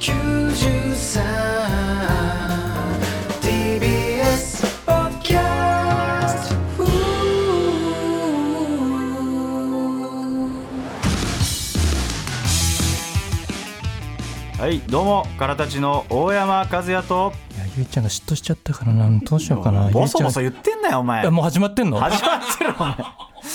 はいどうもからたちの大山和也と。いやゆいちゃんが嫉妬しちゃったからな。どうしようかな。ボソボソ言ってんなよお前。もう始まってんの？始まってるお前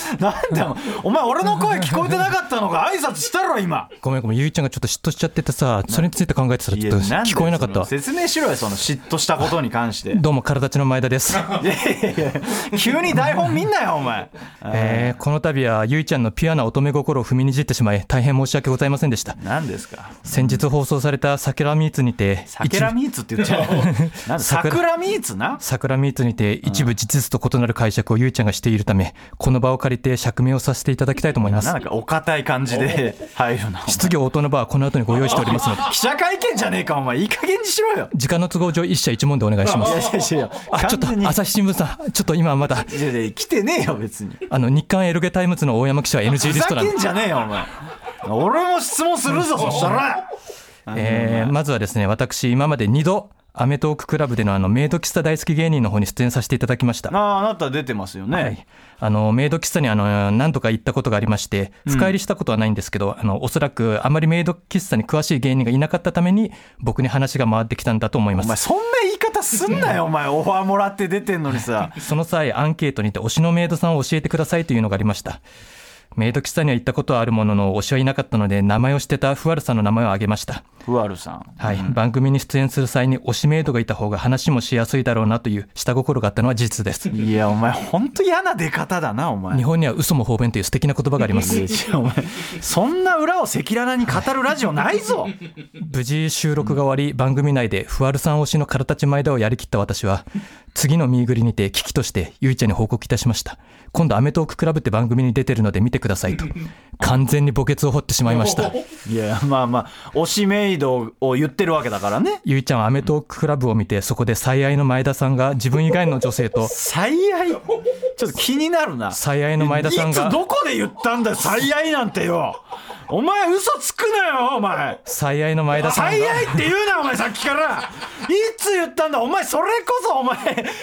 なんだよお前俺の声聞こえてなかったのか？挨拶したろ今。ごめんごめんゆいちゃんがちょっと嫉妬しちゃっててさそれについて考えてたらちょっと聞こえなかった。説明しろよその嫉妬したことに関して。どうも体ちの前田です、いやいやいや急に台本見んなよお前。えーこの度はゆいちゃんのピュアな乙女心を踏みにじってしまい大変申し訳ございませんでした。何ですか？先日放送された「サクラミーツ」にてサケラミーツって言っちゃう。桜ミーツな？サクラミーツにて一部事実と異なる解釈をゆいちゃんがしているためこの場を借りて釈明をさせていただきたいと思います。なんかお堅い感じで入るなお前。質疑応答の場はこの後にご用意しておりますので。記者会見じゃねえかお前。いい加減にしろよ。時間の都合上一社一問でお願いします。いやいやいやあちょっと朝日新聞さんちょっと今まだ。いやいや来てねえよ別に。あの日刊エロゲタイムズの大山記者は NG リストなんで。ふざけんじゃねえよお前。俺も質問するぞそしたら。えーまずはですね私今まで2度アメトーククラブでのあのメイド喫茶大好き芸人の方に出演させていただきました。あああなた出てますよね、はい、あのメイド喫茶にあの何度か行ったことがありまして深入りしたことはないんですけど、あのおそらくあまりメイド喫茶に詳しい芸人がいなかったために僕に話が回ってきたんだと思います。お前そんな言い方すんなよ お前。オファーもらって出てんのにさ。その際アンケートにて推しのメイドさんを教えてくださいというのがありましたメイド喫茶には行ったことはあるものの推しはいなかったので名前を知ってたふわるさんの名前を挙げました。ふわるさん。はい、番組に出演する際に推しメイドがいた方が話もしやすいだろうなという下心があったのは事実です。いやお前ほんと嫌な出方だなお前。日本には嘘も方便という素敵な言葉があります。お前そんな裏を赤裸々に語るラジオないぞ。無事収録が終わり番組内でふわるさん推しのからたち前田をやりきった私は次のミーグリにて危機としてゆいちゃんに報告いたしました今度アメトーククラブって番組に出てるので見てくださいと。完全に墓穴を掘ってしまいました。いやまあまあ推しメイドを言ってるわけだからね。ゆいちゃんはアメトーククラブを見てそこで最愛の前田さんが自分以外の女性と最愛？ちょっと気になるな。最愛の前田さんがいつどこで言ったんだよ最愛なんてよ。お前嘘つくなよお前。最愛の前田さんが最愛って言うなお前さっきから。いつ言ったんだお前それこそお前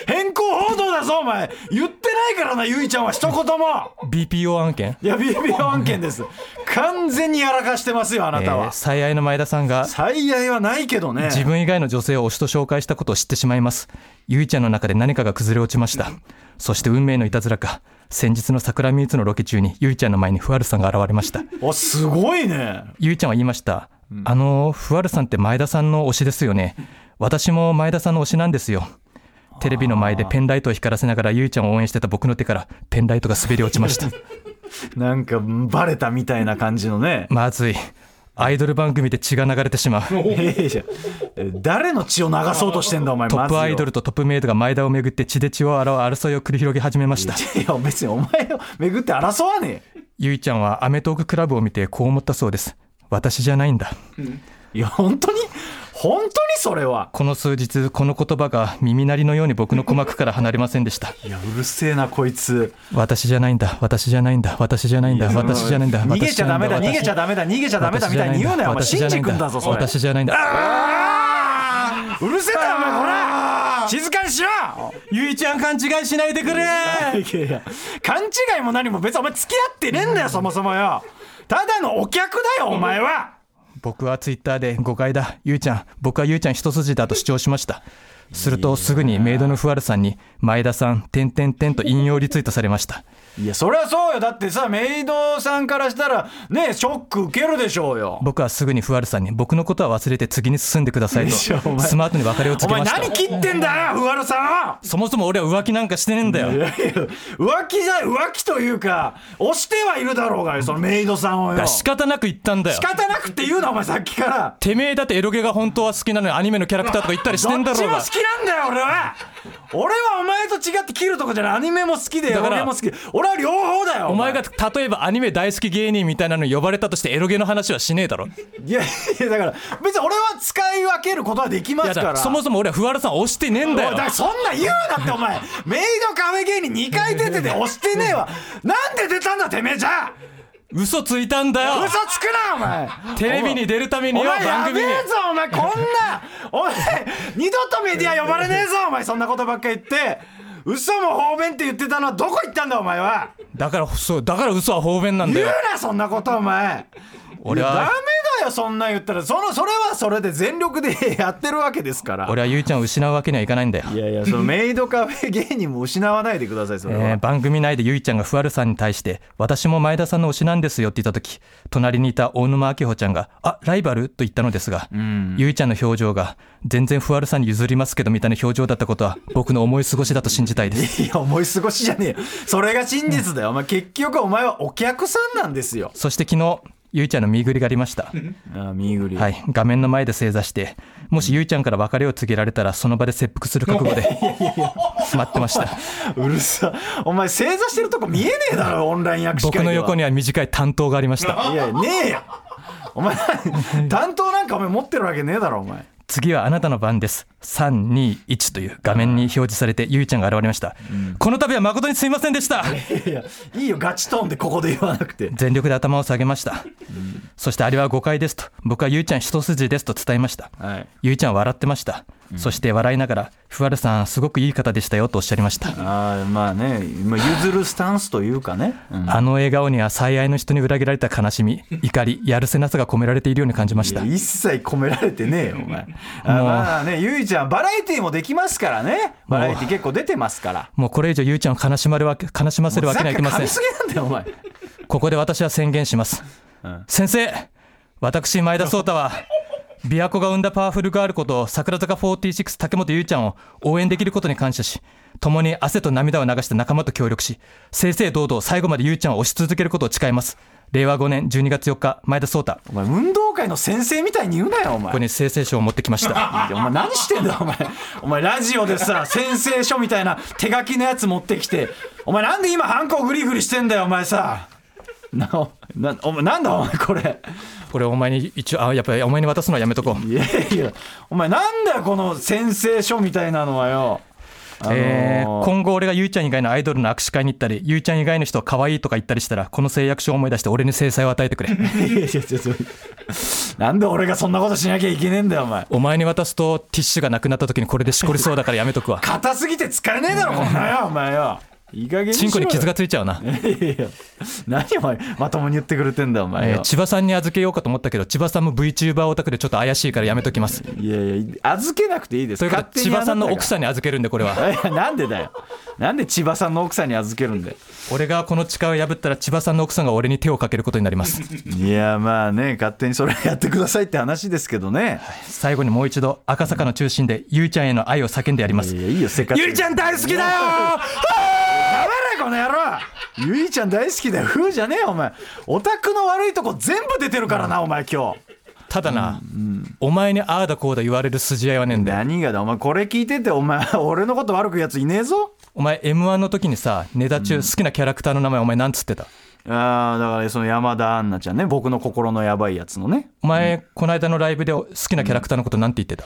変更報道だぞお前。言ってないからなゆいちゃんは一言も。BPO 案件？いや BPO 案件です。完全にやらかしてますよあなたは、えー最愛の前田さんが最愛はないけどね。自分以外の女性を推しと紹介したことを知ってしまいます。ゆいちゃんの中で何かが崩れ落ちました。そして運命のいたずらか。先日の桜ミーツのロケ中にゆいちゃんの前にふわるさんが現れました。おすごいね。ゆいちゃんは言いました、あのふわるさんって前田さんの推しですよね。私も前田さんの推しなんですよテレビの前でペンライトを光らせながらゆいちゃんを応援してた僕の手からペンライトが滑り落ちました。なんかバレたみたいな感じのね。まずい。アイドル番組で血が流れてしまう。誰の血を流そうとしてんだお前トップアイドルルとトップメイドが前田をめぐって血で血を洗う争いを繰り広げ始めました。いや別にお前を巡って争わねえ。ゆいちゃんはアメトーククラブを見てこう思ったそうです。私じゃないんだ。いや本当に本当にそれは？この数日この言葉が耳鳴りのように僕の鼓膜から離れませんでした。いやうるせえなこいつ。私じゃないんだ私じゃないんだ私じゃないんだ私じゃないんだ逃げちゃダメだ私逃げちゃダメだ逃げちゃダメだみたいに言うなよお前。シンジ君だぞそれ。私じゃないんだ。うるせえなお前こら。静かにしろ。ゆいちゃん勘違いしないでくれ。いやいや勘違いも何も別にお前付き合ってねえんだよそもそもよ。ただのお客だよお前は僕はツイッターで誤解だ。ゆうちゃん。僕はゆうちゃん一筋だと主張しました。するとすぐにメイドのふわるさんに前田さんてんてんてんと引用リツイートされました。いやそりゃそうよ。だってさメイドさんからしたらねショック受けるでしょうよ。僕はすぐにふわるさんに僕のことは忘れて次に進んでくださいとスマートに別れをお前告げました。何切ってんだよふわるさん。そもそも俺は浮気なんかしてねえんだよ。いやいや浮気じゃ浮気というか押してはいるだろうがよそのメイドさんをよ。仕方なく言ったんだよ。仕方なくって言うなお前さっきから。てめえだってエロゲが本当は好きなのにアニメのキャラクターとか言ったりしてんだろうが。どっちも好きなんだよ俺は俺はお前と違って切るとこじゃない。アニメも好きでエロゲも好き。俺は両方だよお前。が例えばアニメ大好き芸人みたいなのに呼ばれたとしてエロゲの話はしねえだろ。いやいやだから別に俺は使い分けることはできますから。そもそも俺はふわるさん押してねえんだよ。だからそんな言うなってお前。メイドカフェ芸人2回出てて押してねえわ。なんで出たんだてめえじゃ嘘ついたんだよ。嘘つくなお前。テレビに出るためによお前やべえぞお前こんなお前二度とメディア呼ばれねえぞお前そんなことばっか言って。嘘も方便って言ってたのはどこ行ったんだお前は。だからそうだから嘘は方便なんだ言うよなそんなことお前。俺はダメだよそんなん言ったら。そのそれはそれで全力で やってるわけですから。俺はゆいちゃんを失うわけにはいかないんだよ。いやいやそのメイドカフェ芸人も失わないでくださいそれは、えー番組内でゆいちゃんがふわるさんに対して私も前田さんの推しなんですよって言った時隣にいた大沼明穂ちゃんが「あライバル?」と言ったのですが、ゆいちゃんの表情が全然ふわるさんに譲りますけどみたいな表情だったことは僕の思い過ごしだと信じたいです。いや思い過ごしじゃねえよ。それが真実だよ。お前結局お前はお客さんなんですよ。そして昨日ゆいちゃんの身ぐりがありました。ああ見ぐり。はい。画面の前で正座してもしゆいちゃんから別れを告げられたらその場で切腹する覚悟で待ってました。うるさ。お前正座してるとこ見えねえだろオンライン握手会では。僕の横には短い担当がありました。いやねえよお前 担当なんかお前持ってるわけねえだろお前次はあなたの番です。321という画面に表示されてゆいちゃんが現れました、この度は誠にすいませんでした。いやいいよガチトーンでここで言わなくて。全力で頭を下げました、そしてあれは誤解ですと。僕はゆいちゃん一筋ですと伝えました、はい。ゆいちゃんは笑ってました、そして笑いながらふわるさんすごくいい方でしたよとおっしゃりました。ああまあねまあ譲るスタンスというかね、うん。あの笑顔には最愛の人に裏切られた悲しみ怒りやるせなさが込められているように感じました。一切込められてねえよお前。あまあねゆいちゃんバラエティーもできますからね。バラエティー結構出てますから。もうこれ以上ゆいちゃんを悲しまるわけ悲しませるわけにはいきません。噛みすぎなんだよお前。ここで私は宣言します、先生私前田壮太は琵琶湖が生んだパワフルガールこと桜坂46竹本優ちゃんを応援できることに感謝し共に汗と涙を流した仲間と協力し正々堂々最後まで優ちゃんを推し続けることを誓います。令和5年12月4日前田壮太。こお前運動会の先生みたいに言うなよお前。こに生成書を持ってきました。お前何してんだよお前。お前ラジオでさ先生書みたいな手書きのやつ持ってきてお前なんで今ハンコグリグリしてんだよお前さななお前なんだお前これ。これお前に一応あやっぱりお前に渡すのはやめとこう。いやいやお前なんだよこの先生書みたいなのはよ。あのーえー今後俺がゆいちゃん以外のアイドルの握手会に行ったりゆいちゃん以外の人を可愛いとか言ったりしたらこの誓約書を思い出して俺に制裁を与えてくれ。いやいやなんで俺がそんなことしなきゃいけねえんだよお前。お前に渡すとティッシュがなくなった時にこれでしこりそうだからやめとくわ。硬すぎて使えねえだろこんなよお前よいい加減にチンコに傷がついちゃうな、いやいや何お前まともに言ってくれてんだよお前よ。えー千葉さんに預けようかと思ったけど千葉さんも VTuber オタクでちょっと怪しいからやめときます。いやいや預けなくていいです。ということで千葉さんの奥んさんに預けるんでこれは。なんでだよなんで千葉さんの奥さんに預けるんだよ。俺がこの誓いを破ったら千葉さんの奥さんが俺に手をかけることになります。いやまあね勝手にそれやってくださいって話ですけどね。最後にもう一度赤坂の中心でゆいちゃんへの愛を叫んでやります。いやいいよせっかくゆいちゃん大好きだよこの野郎。ゆいちゃん大好きだよ。ふうじゃねえよお前。オタクの悪いとこ全部出てるからなお前今日。ただな、お前にああだこうだ言われる筋合いはねえんだよ。何がだお前これ聞いててお前俺のこと悪くやついねえぞ。お前 m 1の時にさネタ中好きなキャラクターの名前お前なんつってた？ああだからその山田杏奈ちゃんね。僕の心のやばいやつのね。お前この間のライブで好きなキャラクターのことなんて言ってた、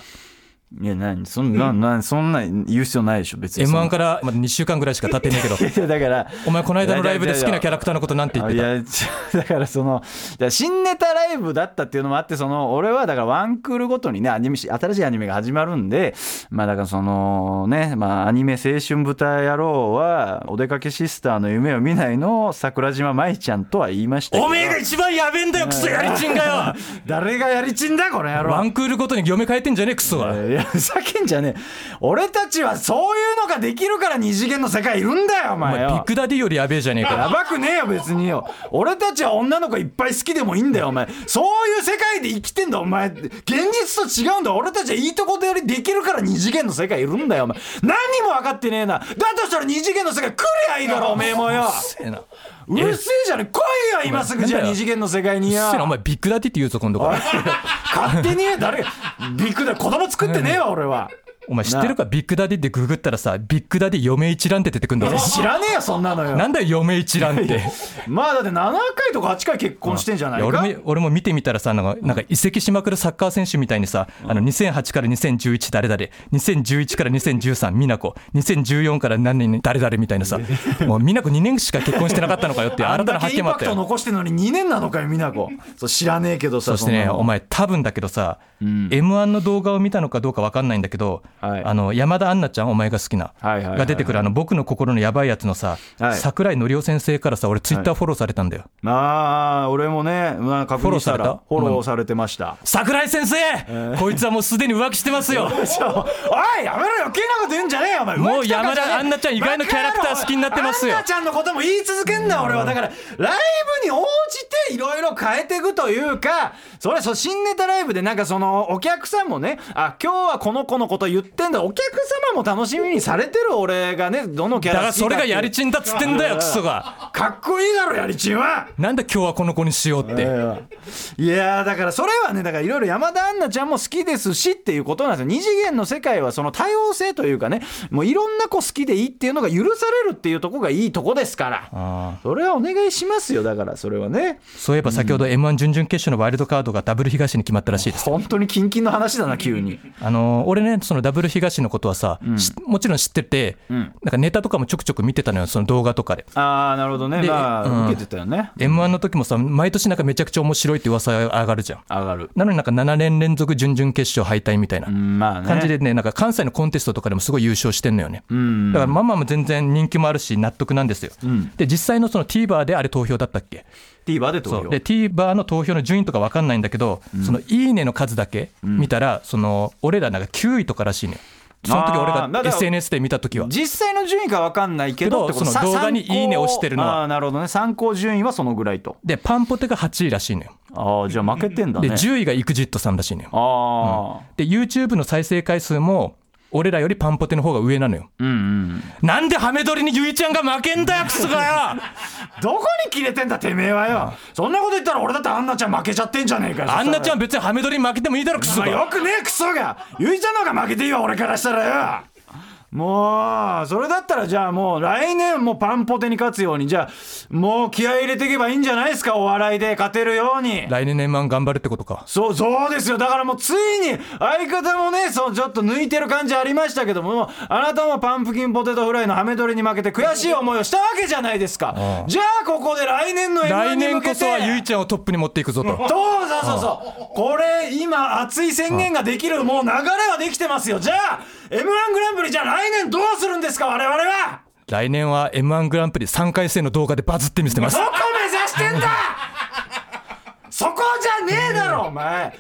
いや何？そんな、なそんな言う必要ないでしょ別に。m そんな1からまだ2週間ぐらいしか経ってねえけど。いやだから お前この間のライブで好きなキャラクターのことなんて言ってた？いやち だからその新ネタライブだったっていうのもあってその俺はだからワンクールごとにねアニメし新しいアニメが始まるんでまあだからそのねまあアニメ青春豚野郎はお出かけシスターの夢を見ないの桜島舞ちゃんとは言いましたおめえが一番やべえんだよクソやりちんがよ。誰がやりちんだこの野郎。ワンクールごとに嫁変えてんじゃねえクソは、いやふざけんじゃねえ。俺たちはそういうのができるから二次元の世界いるんだよおお前前よビッグダディよりやべえじゃねえかやばくねえよ別によ。俺たちは女の子いっぱい好きでもいいんだよお前。そういう世界で生きてんだお前。現実と違うんだ。俺たちはいいとこでよりできるから二次元の世界いるんだよお前。何にも分かってねえな。だとしたら二次元の世界来りゃいいだろおめえもようるせえじゃねえ来いよ今すぐじゃ。あ二次元の世界によ。お前ビッグダディって言うぞ今度から。勝手に誰がビッグだ子供作ってねえわ俺はお前知ってるか？ビッグダディってググったらさビッグダディ嫁一覧って出てくんだぞ。知らねえよそんなのよ。なんだよ嫁一覧って。まあだって7回とか8回結婚してんじゃないいやか俺も俺も見てみたらさなんかなんか移籍しまくるサッカー選手みたいにさ、あの2008から2011誰々。2011から2013美奈子2014から何年誰々みたいなさ。もう美奈子2年しか結婚してなかったのかよって新たなだけインパク発見もあったよ。ト残してんのに2年なのかよ美奈子そう知らねえけどさそしてね。お前多分だけどさ、ん。m 1の動画を見たのかどうか分かんないんだけど、はい。あの山田杏奈ちゃんお前が好きな、はいはいはいはい。が出てくるあの僕の心のやばいやつのさ、はい。桜井紀夫先生からさ俺ツイッターフォローされたんだよ、ああ俺もねまあ確認したらフォローされてました。桜井先生、こいつはもうすでに浮気してますよ。おいやめろ余計なこと言うんじゃねえよお前。もう山田杏奈ちゃん意外なキャラクター好きになってますよ。杏奈ちゃんのことも言い続けんだ俺は。だからライブに応変えていくというかそれそう新ネタライブでなんかそのお客さんもねあ今日はこの子のこと言ってんだ。お客様も楽しみにされてる俺がねどのキャだからラ好きかって。いうそれがやりちんだっつってんだよクソが。かっこいいだろやりちんは。なんで今日はこの子にしようって、いやーだからそれはねだからいろいろ山田杏奈ちゃんも好きですしっていうことなんですよ。二次元の世界はその多様性というかねもういろんな子好きでいいっていうのが許されるっていうとこがいいとこですから。あそれはお願いしますよだからそれはね。ーそういえば先ほど m 1準々決勝のワイルドカードがダブル東に決まったらしいです。本当にキンキンの話だな急に。あの俺ねそのダブル東のことはさ、しもちろん知ってて、ん。なんかネタとかもちょくちょく見てたのよその動画とかで。ああなるほどね。でまあ、うん。受けてたよね。m 1の時もさ毎年なんかめちゃくちゃ面白いって噂が上がるじゃん。上がる。なのになんか7年連続準々決勝敗退みたいな感じでねなんか関西のコンテストとかでもすごい優勝してんのよね、うん。だからママも全然人気もあるし納得なんですよ、ん。で実際のその TVer であれ投票だったっけ？TVer で投票。で TVer の投票の順位とか分かんないんだけど、そのいいねの数だけ見たら、その俺らなんか9位とからしいのよその時俺が SNS で見た時は。実際の順位か分かんないけどその動画にいいね押してるのは。なるほどね。参考順位はそのぐらいと。でパンポテが8位らしいのよああじゃあ負けてんだでね10位がイクジットさんらしいのよああ、で YouTube の再生回数も俺らよりパンポテの方が上なのよ。うんうん。なんでハメ撮りにゆいちゃんが負けんだよクソがよ。どこに切れてんだてめえはよ。そんなこと言ったら俺だってアンナちゃん負けちゃってんじゃねえかよあんなちゃんん別にハメ撮りに負けてもいいだろクソまあがよくねえクソが。ゆいちゃんの方が負けていいわ俺からしたらよもうそれだったらじゃあもう来年もパンポテに勝つようにじゃあもう気合い入れていけばいいんじゃないですかお笑いで勝てるように。来年の M1 頑張るってことか。そうそうですよ。だからもうついに相方もねそうちょっと抜いてる感じありましたけどもあなたもパンプキンポテトフライのハメ撮りに負けて悔しい思いをしたわけじゃないですか。じゃあここで来年の M1 来に向けて。年こそはゆいちゃんをトップに持っていくぞと。そうそうそうそう。これ今熱い宣言ができるもう流れはできてますよ。じゃあ m 1グランプリじゃあ来年どうするんですか我々は。来年は m 1グランプリ3回戦の動画でバズってみせてます。そこ目指してんだ。そこじゃねえだろお前。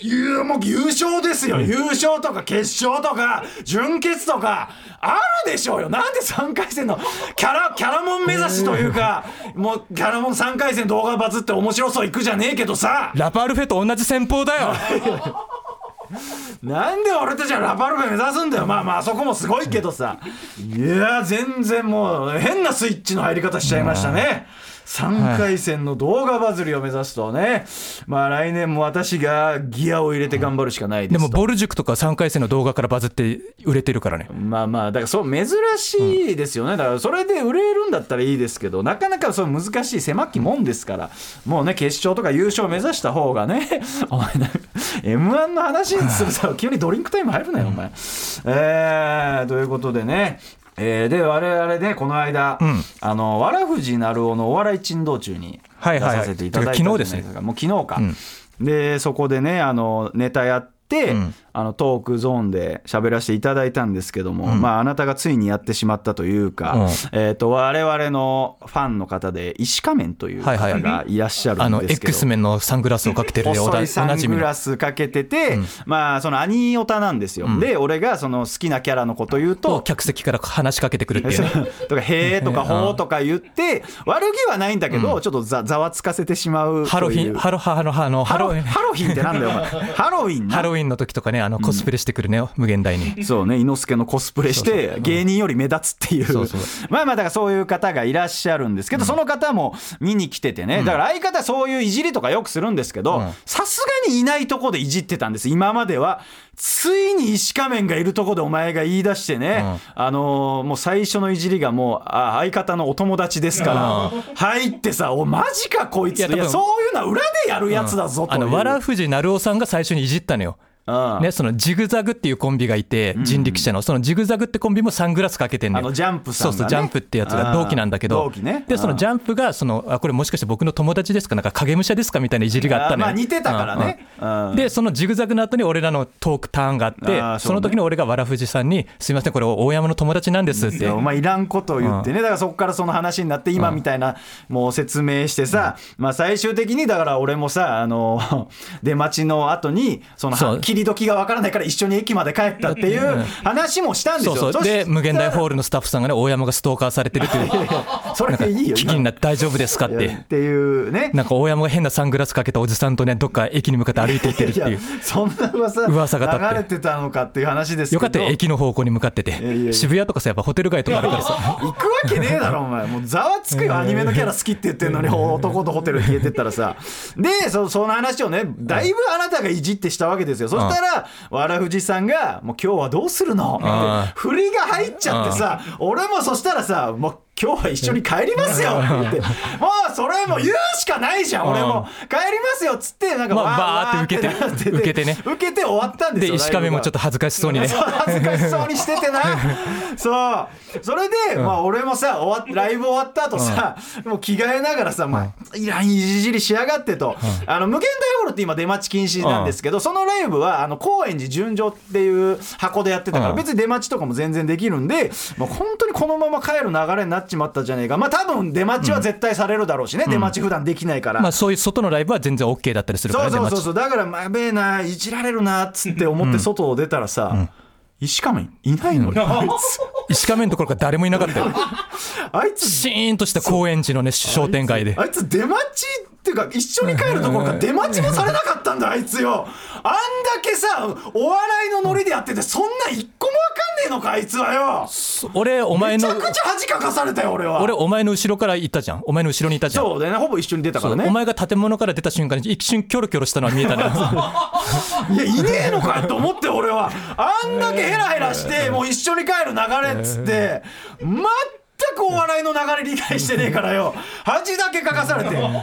ゆもう優勝ですよ。優勝とか決勝とか準決とかあるでしょうよ。なんで3回戦のキャラキャラモン目指しというかもうキャラモン3回戦動画バズって面白そういくじゃねえけどさ。ラパルフェと同じ戦法だよ なんで俺たちはラパルフェ目指すんだよ。まあまああそこもすごいけどさ。いや全然もう変なスイッチの入り方しちゃいましたね。3回戦の動画バズりを目指すとね、まあ来年も私がギアを入れて頑張るしかないでと。ですもボル塾とか3回戦の動画からバズって売れてるからね。まあまあだからそう珍しいですよね、だからそれで売れるんだったらいいですけどなかなかそう難しい狭きもんですから。もうね決勝とか優勝目指した方がね お前な m 1の話にするさ急にドリンクタイム入るなよお前。えー、ということでねえーで我々ねこの間、ん。あのわらふじなるおのお笑い珍道中に出させていただいたじゃないですか、てか昨日ですもう昨日か、ん。でそこでねあのネタやって、うんあのトークゾーンで喋らせていただいたんですけども、まああなたがついにやってしまったというか、うん。えっ、と我々のファンの方で石仮面というはいはい方がいらっしゃるあのんですけど、X メンのサングラスをかけてるお細だいサングラスかけてて、まあそのアニオタなんですよ、で俺がその好きなキャラのこと言うと客席から話しかけてくるっていう。ねとか「へえ」とか「ほー」とか言って悪気はないんだけど、ちょっとざざわつかせてしまうハロヒンハロハロハのハロ。ハロハロヒンってなんだよお前。ハロウィンな。ハロウィンの時とかねあのコスプレしてくるね、無限大に。そうね、伊之助のコスプレして、芸人より目立つっていう。まあまあ、だからそういう方がいらっしゃるんですけど、その方も見に来ててね、だから相方、そういういじりとかよくするんですけどうん、さすがにいないとこでいじってたんです、今までは。ついに石仮面がいるとこでお前が言い出してね、あのーもう最初のいじりがもうあ相方のお友達ですから入ってさおマジかこいつ。いやそういうのは裏でやるやつだぞという、あの、わらふじなるおさんが最初にいじったのよ。うんね、そのジグザグっていうコンビがいて、人力車の、そのジグザグってコンビもサングラスかけてんのよ。あのジャンプさんがね。そうそう、ジャンプってやつが同期なんだけど、同期ね。で、そのジャンプが、その、あ、これもしかして僕の友達ですか？なんか影武者ですか？みたいないじりがあったのよ。まあ似てたからね。うん。うん。うんで、そのジグザグの後に俺らのトークターンがあって、そう。ねその時に俺がわらふじさんに、すいません、これ大山の友達なんですって。お前いらんことを言ってね、だからそこからその話になって今みたいなもう説明してさ、まあ最終的にだから俺もさあの 出待ちの後にそのそう切り時がわからないから一緒に駅まで帰ったっていう話もしたんですよ。そうそう。で、無限大ホールルのスタッフさんがね、大山がストーカーされてるっていう、それでいいよ危機になって大丈夫ですかっ。いやってていうね。なんか大山が変なサングラスかけたおじさんとね、どっか駅に向かって歩いていってるっていう。そんな噂噂が流れてたのかっていう話ですよかったよ、駅の方向に向かってて。や渋谷とかさ、やっぱホテル街とかあるからさ。行くわけねえだろお前。もうざわつくよ。アニメのキャラ好きって言ってんのに男とホテル消えてったらさ。でそその話をねだいぶあなたがいじってしたわけですよ。そしたらわらふじさんが「もう今日はどうするの?」振りが入っちゃってさ俺もそしたらさもう今日は一緒に帰りますよ。って言って。もうそれもう言うしかないじゃん俺も。帰りますよっつってなんかバーって受けて受けてね。受けて終わったんですで、よ石亀もちょっと恥ずかしそうにね。恥ずかしそうにしててな。そう。それで、まあ俺もさ終わっライブ終わった後さ、もう着替えながらさ、まあ、いらんいじりしやがってと、あの無限大ホールって今出待ち禁止なんですけど、そのライブはあの高円寺純情っていう箱でやってたから、うん。別に出待ちとかも全然できるんで、もう本当にこのまま帰る流れになっちまったじゃねえか。まあ多分出待ちは絶対されるだろうしね、出待ち普段できないから。まあそういう外のライブは全然 OK だったりするからね。そうそうそうそう。だからまべえないじられるなっつって思って外を出たらさ、石仮面いないのよ、あいつ 石亀のところから誰もいなかったよ。あいつシーンとした高円寺のね、商店街で。あいつ出待ちっていうか一緒に帰るところから出待ちもされなかったんだあいつよあんだけさお笑いのノリでやっててそんな一個もわかんねえのかあいつはよ俺、お前のめちゃ、くちゃ恥かかされたよ俺は俺、お前の後ろから行ったじゃん。お前の後ろにいたじゃん。そうだよねほぼ一緒に出たからねお前が建物から出た瞬間に一瞬キョロキョロしたのは見えたね。いやいねえのかと思って俺はあんだけヘラヘラしてもう一緒に帰る流れっつって全くお笑いの流れ理解してねえからよ。恥だけかかされて。でララ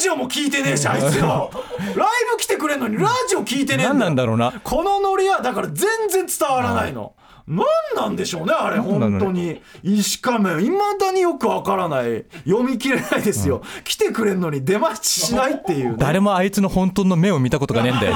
ジオも聞いてねえしあいつよ。ライブ来てくれんのにラジオ聞いてねえ何んなんだろうな。このノリはだから全然伝わらないの。何なんでしょうねあれ本当に。石仮面いまだによくわからない。読み切れないですよ、来てくれんのに出待ちしないっていう、ね、誰もあいつの本当の目を見たことがねえんだよ。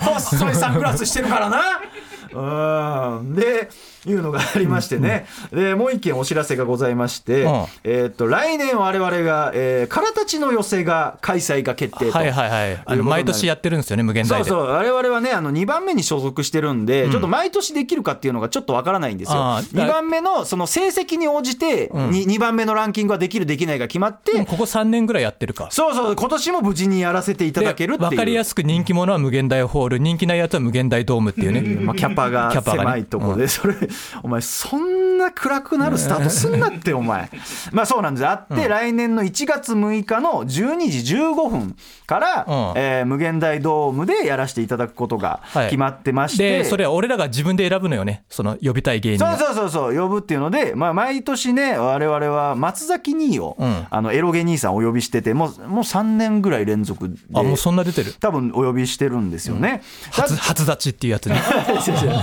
細いサングラスしてるからな。うん。でいうのがありましてね、でもう一件お知らせがございまして、うん。えーっと来年我々が、えー、空たちの寄せが開催が決定と。はいはいはい。あの、毎年やってるんですよね、無限大で。そうそう。我々はねあの2番目に所属してるんで、ちょっと毎年できるかっていうのがちょっとわからないんですよ。あーだ2番目のその成績に応じて 2, 2番目のランキングができるできないが決まって、ここ3年ぐらいやってるか。そうそう。今年も無事にやらせていただけるっていう。分かりやすく人気者は無限大ホール、人気ないやつは無限大ドームっていうね。まあ、キャパがキャパがね。狭いところで、それ、お前、そんな暗くなるスタートすんなって、お前。まあ、そうなんです。あって、来年の1月6日の12時15分から、うんえー無限大ドームでやらせていただくことがはい決まってまして、で、それは俺らが自分で選ぶのよね。その呼びたい芸人そうを。そうそうそう呼ぶっていうので、まあ、毎年ね我々は松崎兄を、うんあのエロゲ兄さんお呼びしててもうもう3年ぐらい連続であ、もうそんな出てる？多分お呼びしてるんですよね。だ初、初立ちっていうやつね。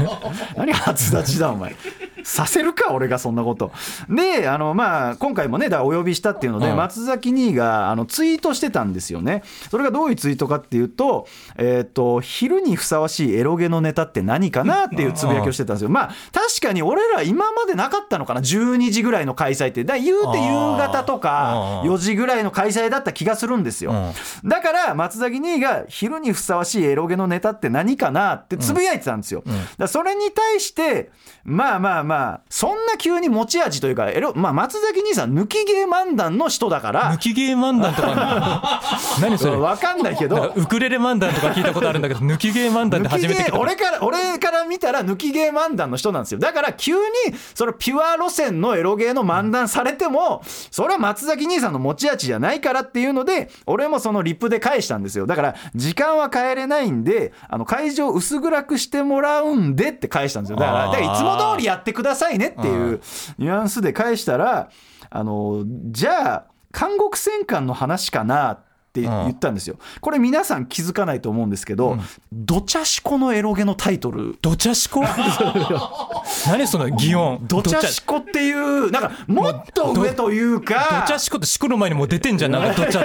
何初立ちだお前させるか俺がそんなこと。であのまあ今回もねだお呼びしたっていうので、うん。松崎兄があのツイートしてたんですよね。それがどういうツイートかっていうとえっ、と昼にふさわしいエロゲのネタって何かなっていうつぶやきをしてたんですよ。まあ確かに俺ら今までなかったのかな12時ぐらいの開催って。だ言うて夕方とかうん4時ぐらいの開催だった気がするんですよ、だから松崎兄が昼にふさわしいエロゲのネタって何かなってつぶやいてたんですよ、だからそれに対してまあまあまあそんな急に持ち味というかエロ、まあ、松崎兄さん抜き芸漫談の人だから。抜き芸漫談とか 何それ？分かんないけど。ウクレレ漫談とか聞いたことあるんだけど抜き芸漫談って初めて俺から俺から見たら抜き芸漫談の人なんですよ。だから急にそのピュア路線のエロ芸の漫談されてもそれは松崎兄さんの持ち味じゃないからっていうので俺もそのリップで返したんですよ。だから時間は変えれないんであの会場薄暗くしてもらうんでって返したんですよ。だからあーだからいつも通りやってくださいねっていうニュアンスで返したらあのじゃあ監獄戦艦の話かなって言ったんですよ。これ皆さん気づかないと思うんですけど、どちゃしこのエロゲのタイトル。ドチャシコ？何その擬音。どちゃしこっていうなんかもっと上というか。ドチャシコってシコの前にもう出てんじゃん。なんかドチャ。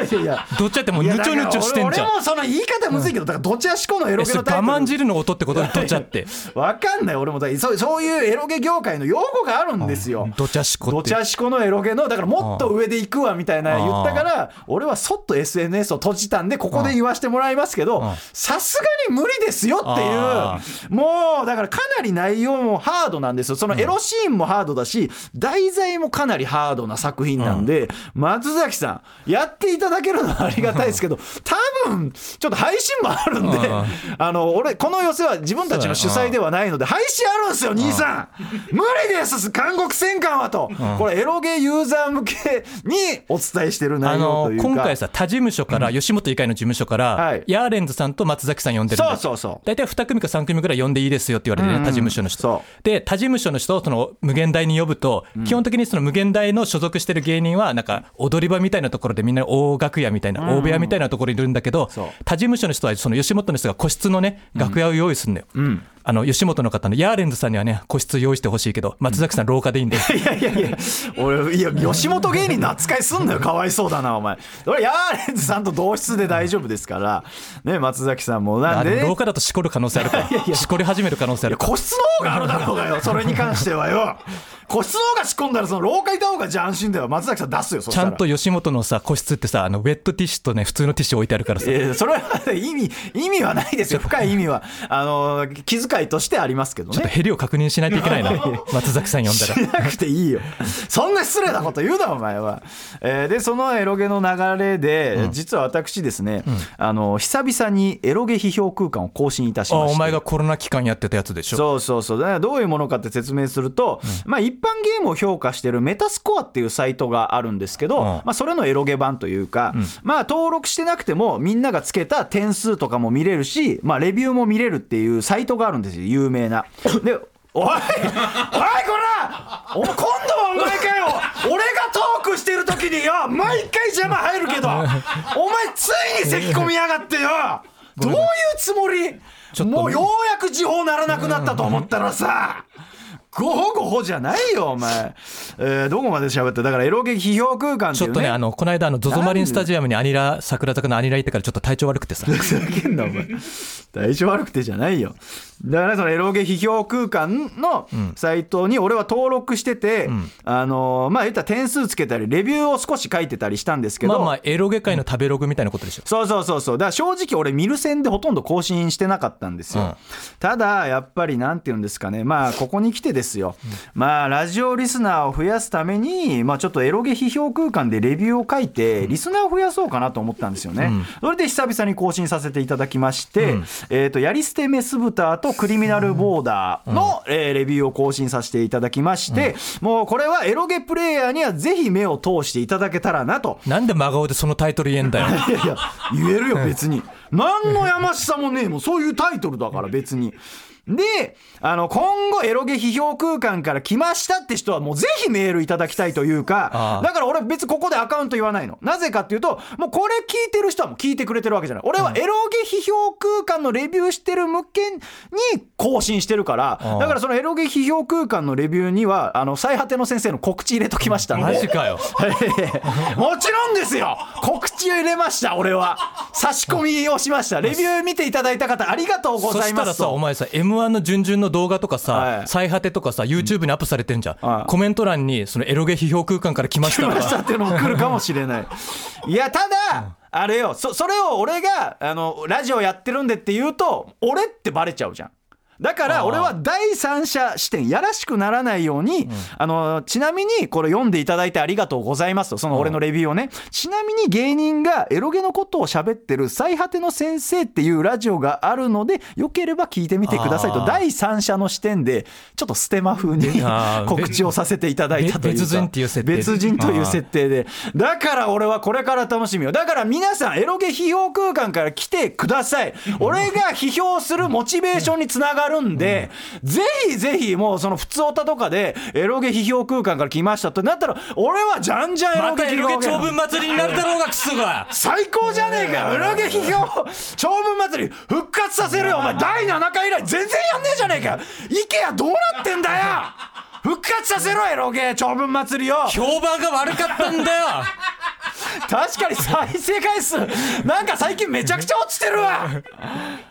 ドチャってもういやヌチョヌチョしてんじゃん。俺俺もその言い方むずいけどだからどちゃしこのエロゲのタイトル。我慢汁の音ってこと？でドチャって。わかんない。俺もだそうそういうエロゲ業界の用語があるんですよ。ドチャシコって。どちゃしこのエロゲのだからもっと上で行くわみたいな言ったから俺はそっと SNS を閉じたんでここで言わせてもらいますけどさすがに無理ですよってあいうもうだからかなり内容もハードなんですよ。そのエロシーンもハードだし題材もかなりハードな作品なんで松崎さんやっていただけるのはありがたいですけど多分ちょっと配信もあるんでうん。あの俺この寄せは自分たちの主催ではないので配信あるんですよ兄さん。無理です韓国戦艦はと。これエロゲユーザー向けにお伝えしてるあ内容のというか。今回さ他事務所から吉本以外の事務所から、はい。ヤーレンズさんと松崎さん呼んでるんだ。よそうそうそう。大体2組か3組ぐらい呼んでいいですよって言われてね、うん。他事務所の人。そで他事務所の人をその無限大に呼ぶと、基本的にその無限大の所属してる芸人はなんか踊り場みたいなところでみんな大楽屋みたいな、大部屋みたいなところにいるんだけど他事務所の人はその吉本の人が個室のね楽屋を用意するんだよ、あの吉本の方のヤーレンズさんにはね個室用意してほしいけど松崎さん廊下でいいんで、いやいやいや俺いや吉本芸人の扱いすんなよ。かわいそうだなお前。俺ヤーレンズさんと同室で大丈夫ですから。ね松崎さんもなんで？あでも廊下だとしこる可能性あるか。らしこり始める可能性ある個室の方があるだろうがよ。それに関してはよ個室の方が仕込んだらその廊下いた方がじゃあ安心だよ。松崎さん出すよちゃんと吉本のさ個室ってさあのウェットティッシュとね普通のティッシュ置いてあるからさ。えーそれは意味意味はないですよ。深い意味は。あの気遣いとしてありますけどね。ちょっとヘリを確認しないといけないな。松崎さん呼んだら。しなくていいよ。そんな失礼なこと言うなお前は、えーでそのエロゲの流れで、実は私ですね、あの久々にエロゲ批評空間を更新いたしあまして。お前がコロナ期間やってたやつでしょ。そうそうそう。だからどういうものかって説明すると、まあ、一般ゲームを評価してるメタスコアっていうサイトがあるんですけど、うん。まあ、それのエロゲ版というか、まあ、登録してなくてもみんながつけた点数とかも見れるし、まあ、レビューも見れるっていうサイトがあるんですよ有名な。でおいおいこらお今度はお前かよ。俺がトークしてる時によ毎回邪魔入るけどお前ついに咳込みやがってよ。どういうつもり？もうようやく時報ならなくなったと思ったらさごほごほじゃないよお前、えーどこまで喋ってだからエロゲ批評空間っていうね。ちょっとねあのこの間あの ZOZO マリンスタジアムにアニラ桜坂のアニラ行ってからちょっと体調悪くてさ。ふざけんなお前。体調悪くてじゃないよだからそのエロゲ批評空間のサイトに俺は登録してて、あのーまあ言ったら点数つけたりレビューを少し書いてたりしたんですけど、まあまあエロゲ界の食べログみたいなことでしょ。そうそうそうそう。だから正直俺見る線でほとんど更新してなかったんですよ、うん。ただやっぱりなんて言うんですかね。まあここに来てですよ、まあラジオリスナーを増やすためにまあちょっとエロゲ批評空間でレビューを書いてリスナーを増やそうかなと思ったんですよね、それで久々に更新させていただきまして、えっ、とやり捨てメス豚とクリミナルボーダーの、えーレビューを更新させていただきまして、もうこれはエロゲプレイヤーにはぜひ目を通していただけたらなと。なんで真顔でそのタイトル言えんだよ。いやいや言えるよ別に。何のやましさもねえ。もんそういうタイトルだから別にであの今後エロゲ批評空間から来ましたって人はもうぜひメールいただきたいというかだから俺別にここでアカウント言わないの。なぜかっていうともうこれ聞いてる人はもう聞いてくれてるわけじゃない。俺はエロゲ批評空間のレビューしてる向けに更新してるからだからそのエロゲ批評空間のレビューにはあの最果ての先生の告知入れときましたマジかよ。もちろんですよ。告知を入れました俺は。差し込みをしました。レビュー見ていただいた方ありがとうごそしたらざいますと。さお前さ m 1の準々の動画とかさはい。最果てとかさ YouTube にアップされてんじゃん、はい。コメント欄にそのエロゲ批評空間から来ました来とか。ましたっていうのも来るかもしれない。いやただあれよそそれを俺があのラジオやってるんでって言うと俺ってバレちゃうじゃんだから俺は第三者視点やらしくならないように、あのちなみにこれ読んでいただいてありがとうございますとその俺のレビューをね、ちなみに芸人がエロゲのことを喋ってる「最果ての先生」っていうラジオがあるのでよければ聞いてみてくださいと第三者の視点でちょっとステマ風に 告知をさせていただいたというか別人っていう設定。で別人という設定で。だから俺はこれから楽しみよ。だから皆さんエロゲ批評空間から来てください。俺が批評するモチベーションにつながるんで、ぜひぜひもうその普通オタとかでエロゲ批評空間から来ましたってなったら俺はじゃんじゃんエロゲ批評長文祭りになるだろうがクソが。最高じゃねえかよ。エロゲ批評長文祭り復活させるよ。お前第7回以来全然やんねえじゃねえかよ。イケアどうなってんだよ復活させろエロゲ長文祭りを。評判が悪かったんだよ。確かに再生回数なんか最近めちゃくちゃ落ちてるわ。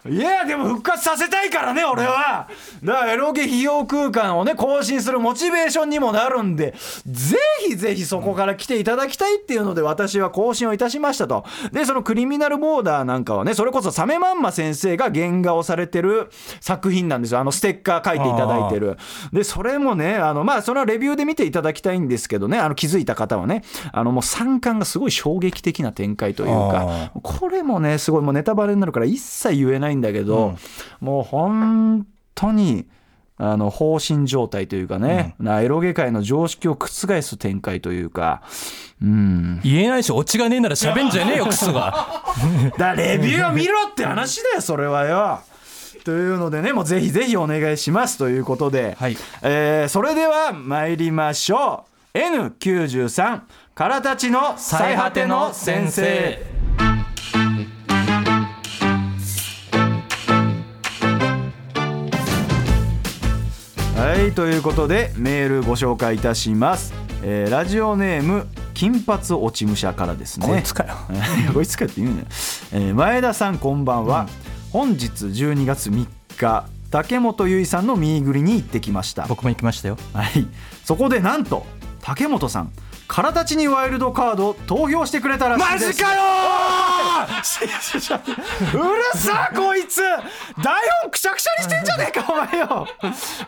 いやでも復活させたいからね俺は。だからエロゲ費用空間をね更新するモチベーションにもなるんでぜひぜひそこから来ていただきたいっていうので私は更新をいたしましたと。でそのクリミナルボーダーなんかはねそれこそサメマンマ先生が原画をされてる作品なんですよ。あのステッカー書いていただいてる。でそれもねあのまあそのレビューで見ていただきたいんですけどね。あの気づいた方はね。あのもう3巻がすごい衝撃的な展開というか。これもねすごいもうネタバレになるから一切言えないんだけど、もう本当にあの放心状態というかね、なエロゲ界の常識を覆す展開というか。うん。言えないしオチがねえなら喋んじゃねえよクソが。だからレビューを見ろって話だよそれはよ。というのでねもうぜひぜひお願いしますということで、はい。えーそれでは参りましょう。N93 からたちの最果ての先生。はいということでメールご紹介いたします、えーラジオネーム金髪落ち武者からですね。こいつかよ。こいつかって言うね、えー前田さんこんばんは、本日12月3日竹本結衣さんのミーグリに行ってきました。僕も行きましたよ。はい、そこでなんと竹本さんからたちにワイルドカード投票してくれたらしいです。マジかよ うるさこいつ台本くしゃくしゃにしてんじゃねえかお前よ。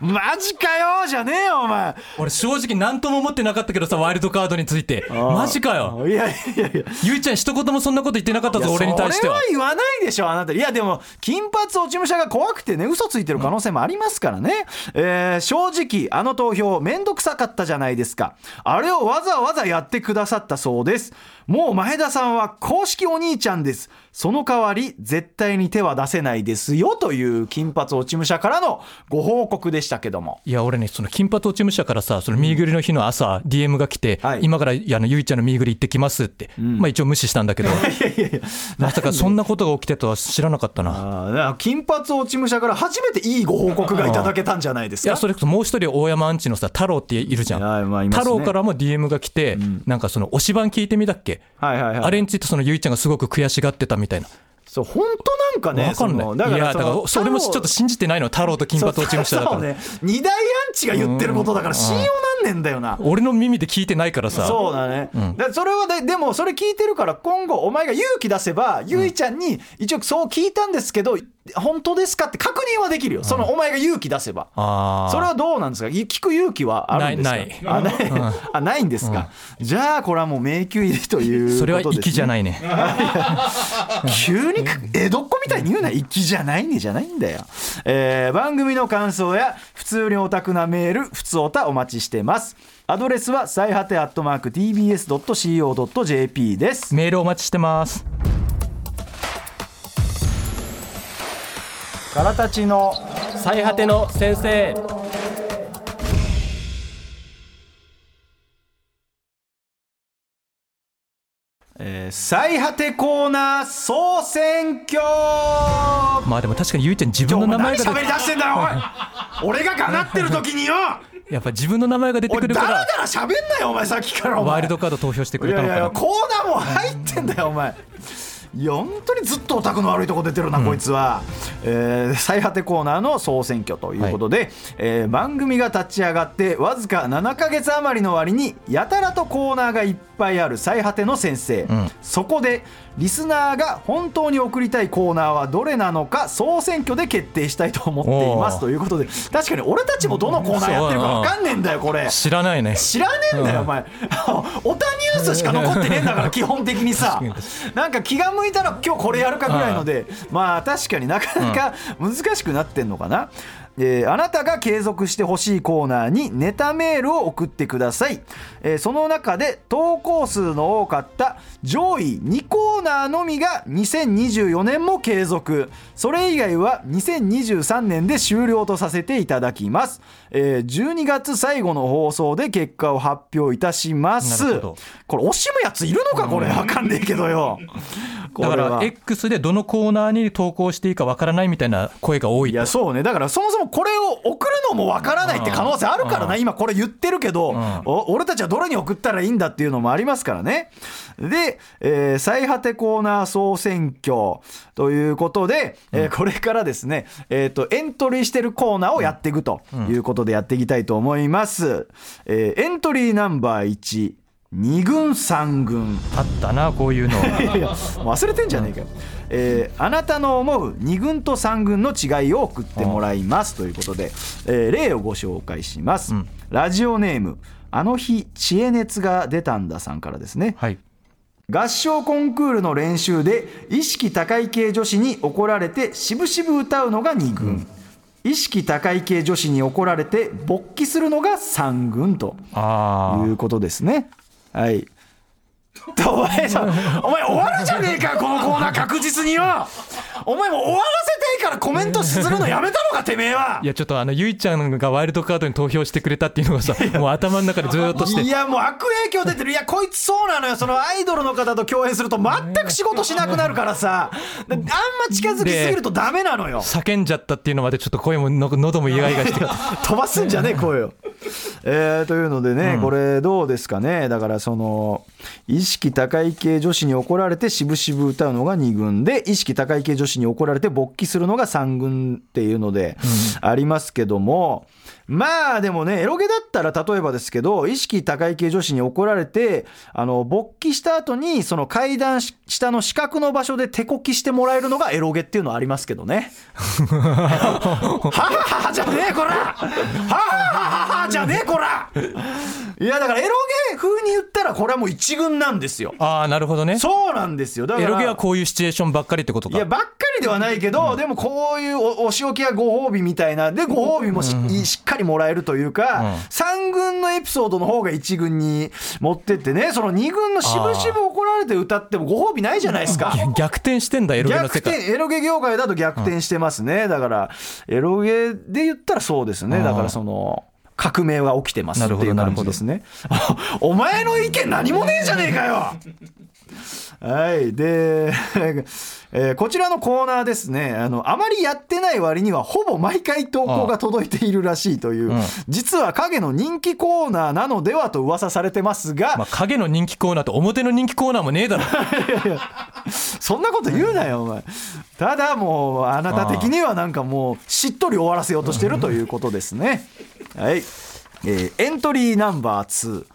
マジかよじゃねえよお前。俺正直何とも思ってなかったけどさワイルドカードについて。マジかよ。いやいやいや。ゆいちゃん一言もそんなこと言ってなかったぞ俺に対してはそれは。言わないでしょあなた。いやでも金髪落ち武者が怖くてね嘘ついてる可能性もありますからね、えー正直あの投票めんどくさかったじゃないですか。あれをわざわざやってくださったそうです。もう前田さんは公式お兄ちゃんちゃんです。その代わり絶対に手は出せないですよという金髪落ち武者からのご報告でしたけども。いや俺ねその金髪落ち武者からさそのミーグリの日の朝 DM が来て、はい。今からあのゆいちゃんのミーグリ行ってきますって、まあ一応無視したんだけど。まさかそんなことが起きてとは知らなかったな。金髪落ち武者から初めていいご報告がいただけたんじゃないですか？いやそれこそもう一人大山アンチのさ太郎っているじゃん、まあね。太郎からも DM が来て、なんかその推し版聞いてみたっけ、はいはいはい。あれについてそのゆいちゃんがすごく悔しがってたみたいなそう本当なんかねわかんない。だからいやだからそれもちょっと信じてないの？太郎と金髪落ち武者だから、ね。二大アンチが言ってることだから信用なんねんだよな。俺の耳で聞いてないからさ。そうだね、だそれはででもそれ聞いてるから今後お前が勇気出せばゆいちゃんに一応そう聞いたんですけど本当ですかって確認はできるよ。そのお前が勇気出せば。それはどうなんですか？い聞く勇気はあるんですか？ないない。あないあないんですか、じゃあこれはもう迷宮入りというそれは粋じゃないね。急に江戸っ子みたいに言うな。粋じゃないねじゃないんだよ、えー番組の感想や普通にオタクなメール普通オタお待ちしてます。アドレスは最果てアットマーク TBS.CO.JP です。メールお待ちしてますからたちの最果ての先生。えー最果てコーナー総選挙。まあでも確かにゆいちゃん自分の名前が喋り出してんだよおい。俺ががなってる時によ。やっぱ自分の名前が出てくるから。らだら喋んなよお前さっきからワイルドカード投票してくれいたのかよやいやコーナーも入ってんだよお前本当にずっとオタクの悪いとこ出てるな、こいつは、えー最果てコーナーの総選挙ということで、えー番組が立ち上がってわずか7ヶ月余りの割にやたらとコーナーがいっぱいある最果ての先生、ん。そこでリスナーが本当に送りたいコーナーはどれなのか総選挙で決定したいと思っていますということで確かに俺たちもどのコーナーやってるか分かんねえんだよこれ。知らないね。知らねえんだよ、お前。オタニュースしか残ってねえんだから基本的にさ。なんか気が向いたら今日これやるかぐらいのでまあ確かになかなか難しくなってんのかな、えーあなたが継続してほしいコーナーにネタメールを送ってください、えーその中で投稿数の多かった上位2コーナーのみが2024年も継続。それ以外は2023年で終了とさせていただきます、えー12月最後の放送で結果を発表いたします。これ惜しむやついるのか？これわかんねえけどよ。だから X でどのコーナーに投稿していいかわからないみたいな声が多いと。いやそうね。だからそもそもこれを送るのもわからないって可能性あるからな。今これ言ってるけど、俺たちはどれに送ったらいいんだっていうのもありますからね。で、えー最果てコーナー総選挙ということで、えーこれからですね、えー、とエントリーしてるコーナーをやっていくということでやっていきたいと思います、えーエントリーナンバー1 2軍3軍。あったなこういうのいや忘れてんじゃねえかよ、えーあなたの思う2軍と3軍の違いを送ってもらいます。ということで、えー例をご紹介します、ん。ラジオネームあの日知恵熱が出たんださんからですね。はい。合唱コンクールの練習で意識高い系女子に怒られて渋々歌うのが2軍、意識高い系女子に怒られて勃起するのが3軍とあいうことですね。はい。お前さ、お前終わるじゃねえかこのコーナー確実によ。お前もう終わらせていいからコメントするのやめたのかてめえは。いやちょっとあのゆいちゃんがワイルドカードに投票してくれたっていうのがさ もう頭の中でずーっとしていやもう悪影響出てるいやこいつそうなのよそのアイドルの方と共演すると全く仕事しなくなるからさ あんま近づきすぎるとダメなのよ叫んじゃったっていうのまでちょっと声もの喉もイガイガして飛ばすんじゃねえ声を。えーというのでね、これどうですかね。だからその意識高い系女子に怒られて渋々歌うのが2軍で意識高い系女子に怒られて勃起するのが3軍っていうのでありますけども、まあでもねエロゲだったら例えばですけど意識高い系女子に怒られてあの勃起した後にその階段下の四角の場所で手こきしてもらえるのがエロゲっていうのはありますけどね。ははははじゃねえこら！ははははじゃねえこら！いやだからエロゲ風に言ったらこれはもう一軍なんですよ。ああなるほどね。そうなんですよ。だからエロゲはこういうシチュエーションばっかりってことか。いやばっかりではないけど、でもこういうおお仕置きやご褒美みたいな。でご褒美もし,、しっかりもらえるというか、うん。3軍のエピソードの方が1軍に持ってってねその2軍の渋々怒られて歌ってもご褒美ないじゃないですか。逆転してんだエロゲの逆世界。転エロゲ業界だと逆転してますね、だからエロゲで言ったらそうですね。だからその革命が起きてますってなるほどいう感じですね。お前の意見何もねえじゃねえかよはいで、えーこちらのコーナーですねあのあまりやってない割にはほぼ毎回投稿が届いているらしいという、うん実は影の人気コーナーなのではと噂されてますが、まあ影の人気コーナーと表の人気コーナーもねえだろ そんなこと言うなよ、お前。ただもう、あなた的にはなんかもう、しっとり終わらせようとしてるということですね。はい。えーエントリーナンバー2。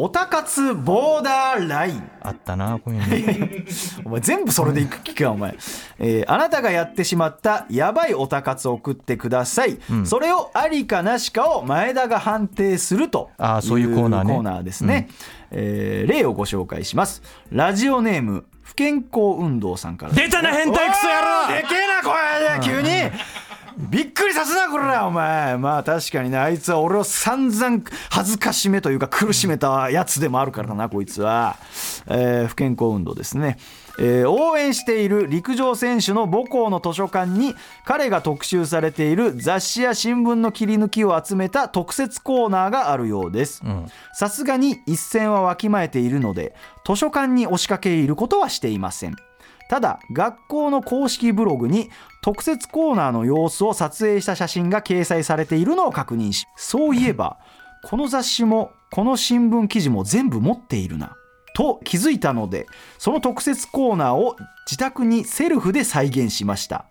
おたかつボーダーライン。あったなこういうの お前全部それでいく気か、お前。えーあなたがやってしまったやばいおたかつを送ってください。それをありかなしかを前田が判定するとあーそういうコーナーねコーナーですね。えー例をご紹介します。ラジオネーム、不健康運動さんから。出たな変態クソ野郎でけえな声で急にびっくりさせなこれお前。まあ確かにねあいつは俺を散々恥ずかしめというか苦しめたやつでもあるからなこいつは、えー不健康運動ですね。えー応援している陸上選手の母校の図書館に彼が特集されている雑誌や新聞の切り抜きを集めた特設コーナーがあるようです。さすがに一線はわきまえているので図書館に押しかけ入ることはしていませんただ学校の公式ブログに特設コーナーの様子を撮影した写真が掲載されているのを確認しそういえばこの雑誌もこの新聞記事も全部持っているなと気づいたのでその特設コーナーを自宅にセルフで再現しました。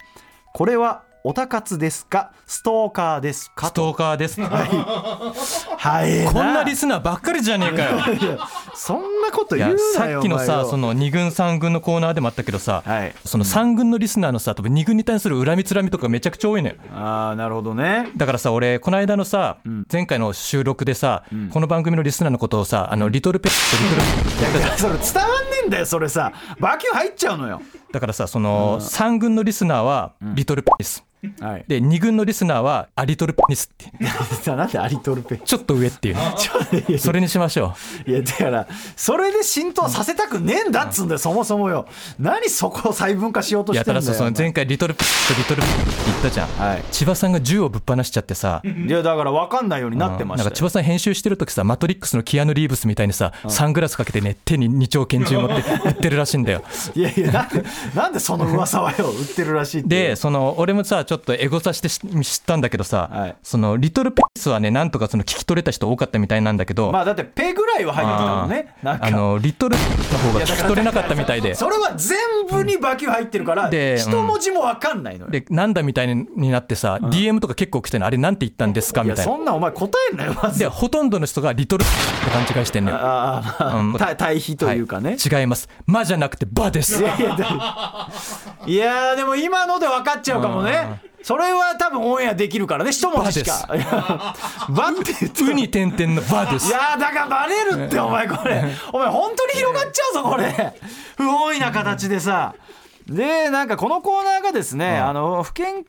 これはオタ活ですか？ストーカーですか？ストーカーです。はい。こんなリスナーばっかりじゃねえかよ。そんなことい言うやなよさっきのさその2軍3軍のコーナーでもあったけどさ、はい。その3軍のリスナーのさ多分2軍に対する恨みつらみとかめちゃくちゃ多いのよ。ああなるほどね。だからさ俺この間のさ、前回の収録でさ、この番組のリスナーのことをさあのリトルペットリトルやったじゃんそれ伝わんねえんだよそれさ。バキュン入っちゃうのよ。だからさその3軍のリスナーはリトルペニス、はい。で2軍のリスナーはアリトルペニスってさ なんでアリトルペちょっと上っていう。ねそれにしましょいやだからそれで浸透させたくねえんだっつうんだよそもそもよ。何そこを細分化しようとういしてんだよやただ前回リトルペットリトルペって言ったじゃん、はい。千葉さんが銃をぶっ放しちゃってさ。いやだから分かんないようになってまなんか千葉さん編集してる時さマトリックスのキアヌ・リーブスみたいにさサングラスかけてね手に二丁拳銃持って 売ってるらしいんだよ。いやいやなんでなんでその噂はよ売ってるらしいってでその俺もさちょっとエゴさしてし知ったんだけどさ、はい。そのリトルペニスはねなんとかその聞き取れた人多かったみたいなんだけど、まあだってペぐらいは入ってたもんね。あのリトルの方が聞き取れなかったみたいで。それは全部にバキュン入ってるからで一文字も分かんないのよ。でなんだみたいになってさ、DM とか結構来てるの？あれなんて言ったんですか？みたいな。そんなお前答えんなよまず。でほとんどの人がリトルって勘違いしてんのよ。ああまあうん。対対比というかね、はい。違います「マ」じゃなくて「バ」です。いやいやだいやーでも今ので分かっちゃうかもねそれは多分オンエアできるからね。一文字しか。いやバって言って「う」に点々の「バ」です。いやーだからバレるってお前。これお前本当に広がっちゃうぞこれ。不本意な形でさでなんかこのコーナーがですね、あの不健康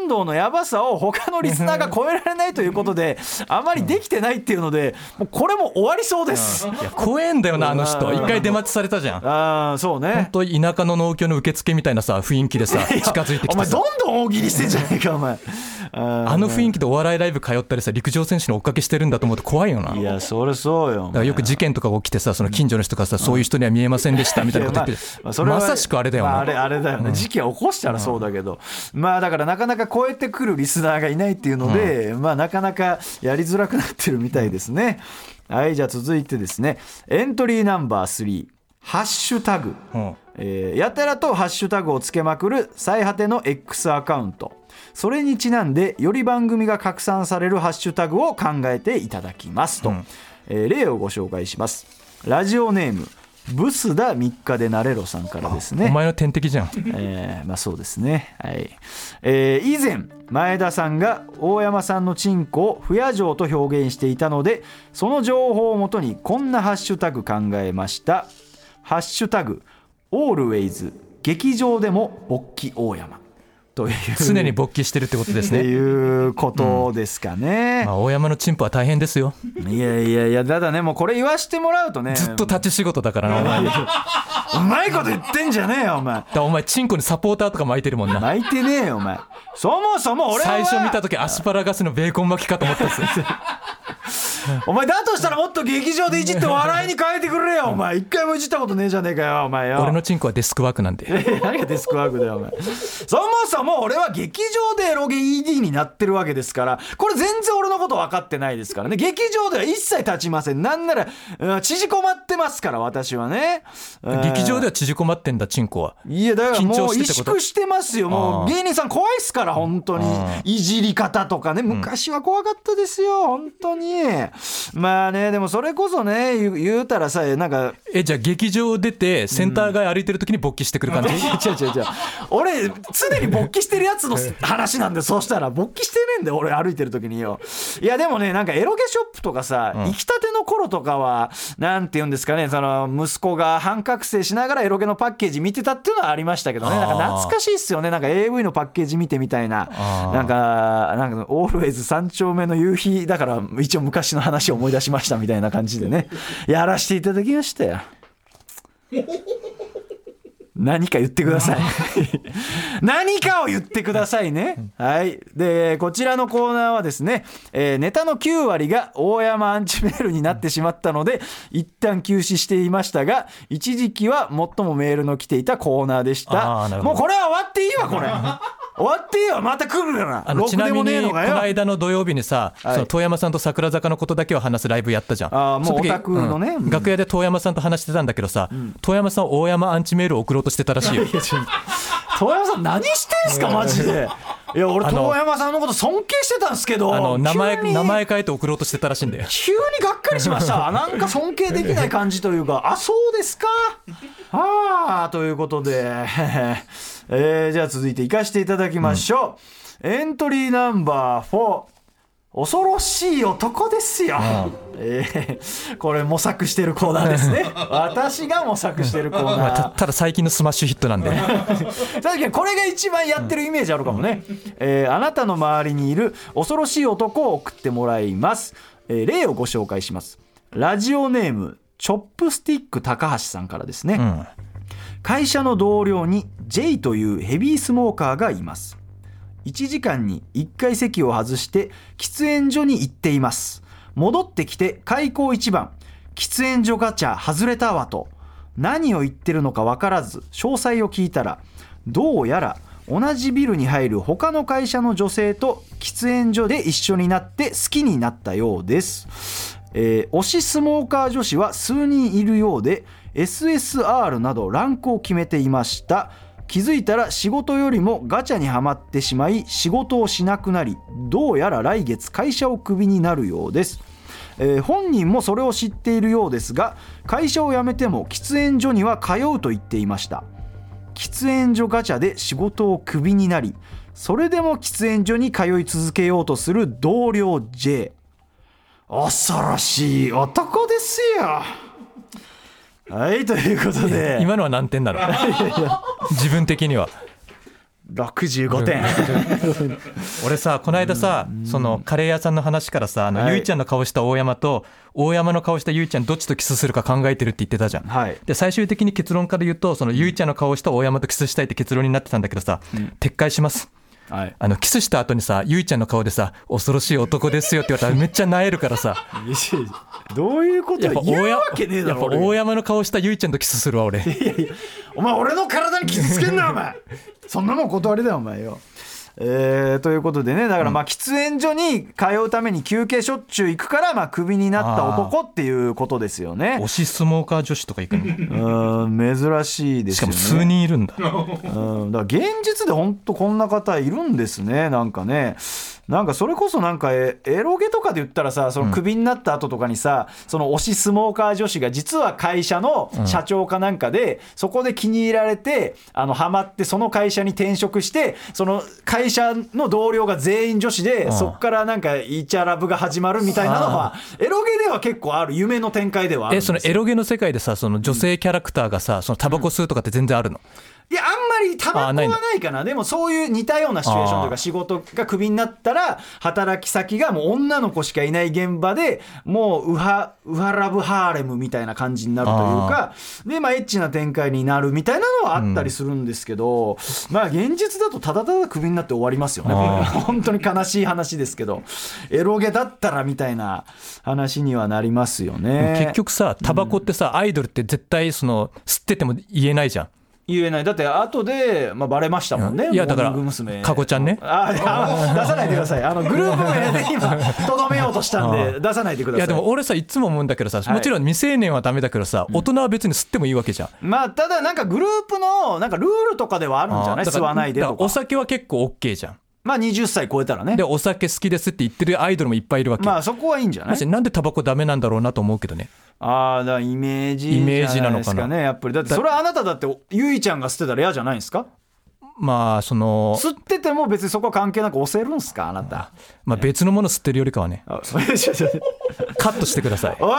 運動のやばさを他のリスナーが超えられないということであまりできてないっていうのでもうこれも終わりそうです、いや怖えんだよなあの人。一回出待ちされたじゃん。ああそうね。本当田舎の農協の受付みたいなさ雰囲気でさ近づいてきてさ。お前どんどん大喜利してんじゃねえかお前ああの雰囲気でお笑いライブ通ったりさ陸上選手の追っかけしてるんだと思うと怖いよな。ーいやそれそうよだからよく事件とかが起きてさその近所の人がさそういう人には見えませんでしたみたいなこと言ってまあそれはまさしくあれだよなまああれあれだよね、事件起こしたらそうだけど、まあだからなかなか超えてくるリスナーがいないっていうので、まあなかなかやりづらくなってるみたいですね、はいじゃあ続いてですね。エントリーナンバー3ハッシュタグ、うん。えーやたらとハッシュタグをつけまくる最果ての X アカウントそれにちなんでより番組が拡散されるハッシュタグを考えていただきますと、うん。えー例をご紹介します。ラジオネームブスダ3日でなれろさんからですね。お前の天敵じゃん。えーまあそうですね。はい、えー以前前田さんが大山さんのチンコを不夜城と表現していたのでその情報をもとにこんなハッシュタグ考えました「ハッシュタグオールウェイズ劇場でも勃起大山」という。常に勃起してるってことですね。いうことですかね、まあ大山のチンポは大変ですよ。いやいやいやただねもうこれ言わしてもらうとね。ずっと立ち仕事だからなお前。うまいこと言ってんじゃねえよお前。らお前チンコにサポーターとか巻いてるもんな。泣いてねえよお前。そもそも俺は。最初見た時アスパラガスのベーコン巻きかと思ったんです。よ お前だとしたらもっと劇場でいじって笑いに変えてくれよお前。一回もいじったことねえじゃねえかよお前よ。俺のチンコはデスクワークなんで。え 何がデスクワークだよお前。そもそも俺は劇場でエロゲ ED になってるわけですからこれ全然俺のこと分かってないですからね。劇場では一切立ちません。なんなら、うん縮こまってますから私はね。劇場ではは縮こまってんだチンコは。いやだからもう萎縮してますよ。もう芸人さん怖いっすから本当に。あ。いじり方とかね。昔は怖かったですよ本当にまあねでもそれこそね言うたらさなんかえじゃあ劇場出てセンター街歩いてる時に勃起してくる感じ、違う違う違う。俺常に勃起してるやつの話なんでそうしたら。勃起してねえんだよ俺歩いてる時によ。いやでもねなんかエロゲショップとかさ、うん。行きたての頃とかはなんて言うんですかねその息子が半覚醒しながらエロゲのパッケージ見てたっていうのはありましたけどね。なんか懐かしいっすよね。なんか AV のパッケージ見てみたいな。なんかなんかオールウェイズ三丁目の夕日だから一応昔の話を思い出しましたみたいな感じでね。やらせていただきましたよ何か言ってください。何かを言ってくださいね。はい。でこちらのコーナーはですね、えーネタの9割が大山アンチメールになってしまったので一旦休止していましたが一時期は最もメールの来ていたコーナーでした。もうこれは終わっていいわこれ終わってよまた来るから。あのちなみにこの間の土曜日にさ、はい。その遠山さんと桜坂のことだけを話すライブやったじゃん。あーもうオタクのね。うん。うん。楽屋で遠山さんと話してたんだけどさ、遠山さん大山アンチメールを送ろうとしてたらしいよ。遠山さん何してんすかマジでいや俺遠山さんのこと尊敬してたんですけどあの名前名前変えて送ろうとしてたらしいんだよ急にがっかりしました。なんか尊敬できない感じというかあそうですか？ああということで、えーじゃあ続いて行かしていただきましょう、エントリーナンバー4恐ろしい男ですよ、えーこれ模索してるコーナーですね。私が模索してるコーナー。たただ最近のスマッシュヒットなんで。確かにこれが一番やってるイメージあるかもね、えーあなたの周りにいる恐ろしい男を送ってもらいます、えー例をご紹介します。ラジオネームチョップスティック高橋さんからですね、うん。会社の同僚に J というヘビースモーカーがいます1時間に1回席を外して喫煙所に行っています。戻ってきて開口一番喫煙所ガチャ外れたわと何を言ってるのか分からず詳細を聞いたらどうやら同じビルに入る他の会社の女性と喫煙所で一緒になって好きになったようです。えー推しスモーカー女子は数人いるようで SSR などランクを決めていました。気づいたら仕事よりもガチャにはまってしまい仕事をしなくなりどうやら来月会社をクビになるようです。えー本人もそれを知っているようですが会社を辞めても喫煙所には通うと言っていました。喫煙所ガチャで仕事をクビになりそれでも喫煙所に通い続けようとする同僚 J 恐ろしい男ですよ。はいということで。今のは何点なの自分的には。65点。俺さこの間さそのカレー屋さんの話からさあの、はい。ゆいちゃんの顔した大山と大山の顔したゆいちゃんどっちとキスするか考えてるって言ってたじゃん、はい。で最終的に結論から言うとそのゆいちゃんの顔した大山とキスしたいって結論になってたんだけどさ、撤回しますはい。あのキスした後にさゆいちゃんの顔でさ恐ろしい男ですよって言われたら めっちゃ萎えるからさ。どういうことやっぱ大山言うわけねえだやっろ俺ぱ大山の顔したゆいちゃんとキスするわ俺。お前俺の体に傷つけんなお前。そんなもん断りだよお前よえーということでねだからまあ喫煙所に通うために休憩しょっちゅう行くからまあクビになった男っていうことですよね。推しスモーカー女子とか行くの？うん珍しいですよね。しかも数人いるんだ。うん、だから現実で本当こんな方いるんですねなんかねなんかそれこそなんかエエロゲとかで言ったらさそのクビになった後とかにさ、その推しスモーカー女子が実は会社の社長かなんかで、そこで気に入られてあのハマってその会社に転職してその会社の同僚が全員女子で、ん。そっからなんかイチャラブが始まるみたいなのはエロゲでは結構ある夢の展開ではあるんえそのエロゲの世界でさその女性キャラクターがさそのタバコ吸うとかって全然あるの、いやあんまりタバコはあないかなでもそういう似たようなシチュエーションというか仕事がクビになったら働き先がもう女の子しかいない現場でもうウハウハラブハーレムみたいな感じになるというかでまあエッチな展開になるみたいなのはあったりするんですけど、まあ現実だとただただクビになって終わりますよね。本当に悲しい話ですけどエロゲだったらみたいな話にはなりますよね。結局さタバコってさ、アイドルって絶対その吸ってても言えないじゃん言えない。だって後で、まあ、バレましたもんね。いやだから。かこちゃんね。ああ出さないでください。あのグループ名で今とどめようとしたんで出さないでください。いやでも俺さいつも思うんだけどさ、い。もちろん未成年はダメだけどさ、大人は別に吸ってもいいわけじゃん。まあただなんかグループのなんかルールとかではあるんじゃない？吸わないでだからお酒は結構 OK じゃん。まあ20歳超えたらね。でお酒好きですって言ってるアイドルもいっぱいいるわけ、まあそこはいいんじゃない？なんでタバコダメなんだろうなと思うけどねああだイメージイメージなのかな。やっぱり。だってそれはあなただってゆいちゃんが吸ってたら嫌じゃないんですか？まあその、吸ってても別にそこは関係なく押せるんすか？あなた。まあ、別のもの吸ってるよりかはね。カットしてください。おいおい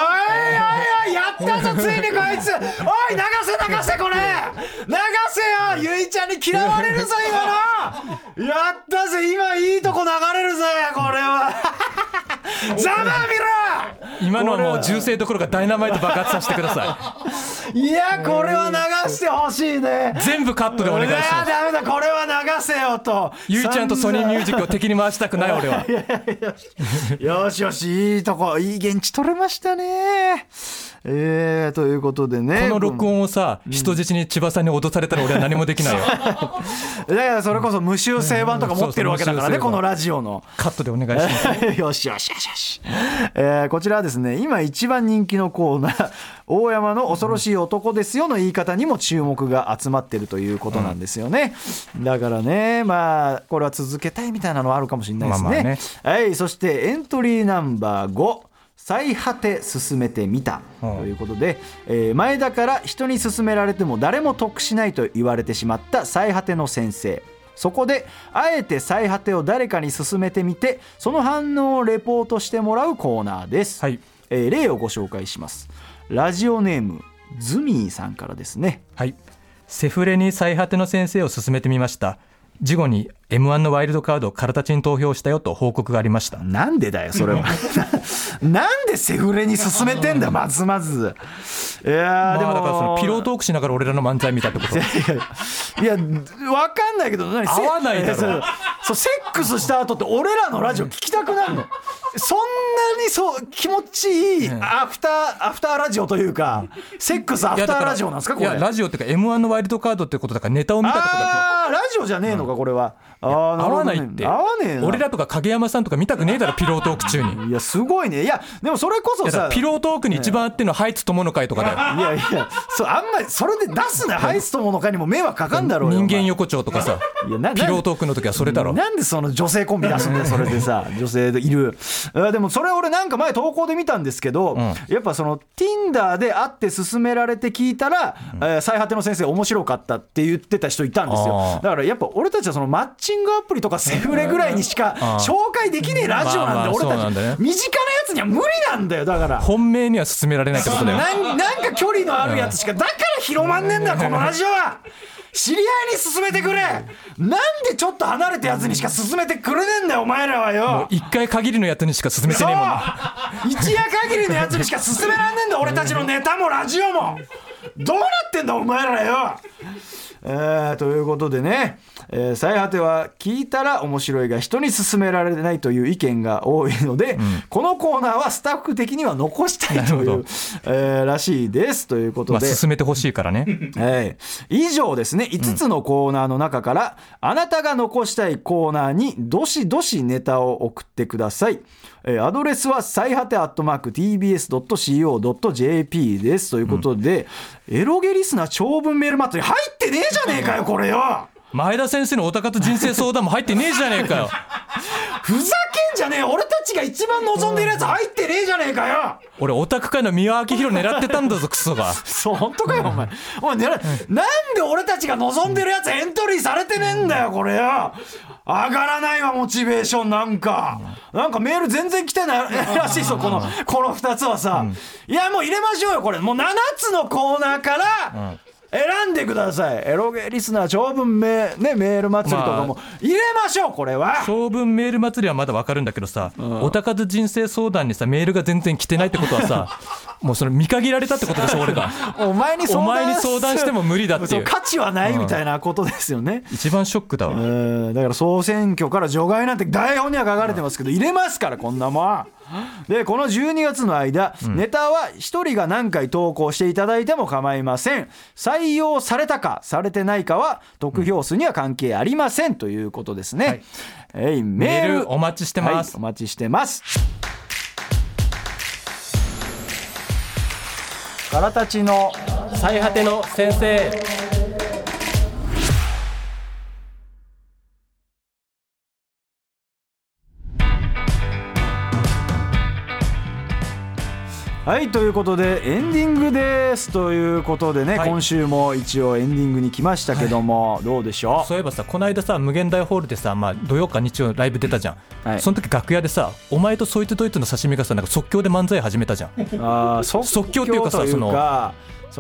おいやったぞついにこいつ。おい流せ流せこれ。流せよ。ゆいちゃんに嫌われるぞ今の。やったぜ今いいとこ流れるぜこれは。ざまあ見ろ。今のはもう銃声どころかダイナマイト爆発させてください。やこれは流してほしいね。全部カットでお願いしいやますダメだこれは流せよと。ゆいちゃんとソニーミュージックを敵に回したくない俺は。よしよしいいとこいい現地取れましたね。えー、ということでね。この録音をさ人質に千葉さんに脅されたら俺は何もできないよ。だからそれこそ無修正版とか持ってるわけだからね、うん。このラジオの。カットでお願いします。よしよしよしよし、えーこちらはですね今一番人気のコーナー「大山の恐ろしい男ですよ」の言い方にも注目が集まってるということなんですよね、だからねまあこれは続けたいみたいなのはあるかもしれないですね,、まあまあね。はいそしてエントリーナンバー5最果て進めてみた。うん。ということで、えー前田から人に勧められても誰も得しないと言われてしまった最果ての先生。そこであえて最果てを誰かに勧めてみてその反応をレポートしてもらうコーナーです、はい。えー例をご紹介します。ラジオネームズミーさんからですね。はいセフレに最果ての先生を勧めてみました。事後に M1 のワイルドカードカラタチに投票したよと報告がありました。なんでだよそれは。なんでセフレに勧めてんだまずまず。いやー、でも。まあだからそのピロートークしながら俺らの漫才見たってこと。いや、わかんないけど、何？合わないだろ。せそう。セックスした後って俺らのラジオ聞きたくなるの。そんなにそう、気持ちいい、アフター、アフターラジオというか、セックスアフターラジオなんですか、これ。いやラジオっていうか M1 のワイルドカードってことだからネタを見たってことだあーラジオじゃねえのか、これは。合わないって。合わねえな。俺らとか影山さんとか見たくねえだろピロートーク中に。い いや、すごいね。いや、でもそれこそさ。ピロートークに一番合ってるのはハイツ友の会とかだよ。いやいや、そう、あんまり、それで出すな、ハイストモの会にも迷惑かかんだろうよ。人間横丁とかさいやなピロートークの時はそれだろ。なんでその女性コンビ出すんだよ それでさ女性でいる。あでもそれ俺なんか前投稿で見たんですけど、ん。やっぱその Tinder で会って勧められて聞いたら、えー最果ての先生面白かったって言ってた人いたんですよ。だからやっぱ俺たちはそのマッチングアプリとかセフレぐらいにしか紹介できねえラジオなんだ、まあまあ俺たち、身近なやつには無理なんだよだから。本命には進められないってことだよ。なんか距離のあるやつしかだから広まんねえんだよこのラジオは。知り合いに勧めてくれ。なんでちょっと離れたやつにしか勧めてくれねえんだよお前らはよ。一回限りのやつにしか進めてねえもん一夜限りのやつにしか勧めらんねえんだ俺たちのネタもラジオも。どうなってんだお前らよえーということでね、えー最果ては聞いたら面白いが人に勧められないという意見が多いので、このコーナーはスタッフ的には残したいというえーらしいですということまあで、進めてほしいからね。は い、以上ですね。5つのコーナーの中から、あなたが残したいコーナーにどしどしネタを送ってください、えーアドレスは最果てアットマーク TBS.CO.JP です。ということで、エロゲリスナー長文メール祭り入ってねえじゃねえかよこれよ前田先生のおたかつ人生相談も入ってねえじゃねえかよ。ふざけんじゃねえ俺たちが一番望んでるやつ入ってねえじゃねえかよ。俺オタク界の三輪明宏狙ってたんだぞクソが。そう本当かよお前。お前ねなんで俺たちが望んでるやつエントリーされてねえんだよこれよ。上がらないわモチベーションなんか。なんかメール全然来てないらしいぞこのこの2つはさ、いやもう入れましょうよこれ。もう7つのコーナーから選んでください。エロゲリスナー長文メ,、ね、メール祭りとかも。入れましょうこれは。長文メール祭りはまだわかるんだけどさ、おたかず人生相談にさメールが全然来てないってことはさ もうそれ見限られたってことでしょ俺が。お前に相談しても無理だっていう。価値はないみたいなことですよね、一番ショックだわ、うん。だから総選挙から除外なんて台本には書かれてますけど入れますからこんなもんでこの12月の間、ネタは1人が何回投稿していただいても構いません。採用されたかされてないかは得票数には関係ありません。ということですね、えいメール。メールお待ちしてます。はいお待ちしてます。からたちの最果ての先生はいということでエンディングですということでね、はい。今週も一応エンディングに来ましたけども、どうでしょう？そういえばさこの間さ無限大ホールでさ、まあ、土曜か日曜ライブ出たじゃん、はい。その時楽屋でさお前とそいつドイツの刺身がさなんか即興で漫才始めたじゃん。あー即即興っていうかさその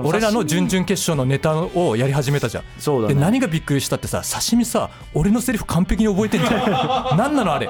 俺らの準々決勝のネタをやり始めたじゃん。そうだね。で何がびっくりしたってさ刺身さ俺のセリフ完璧に覚えてんじゃ ん何なのあれ。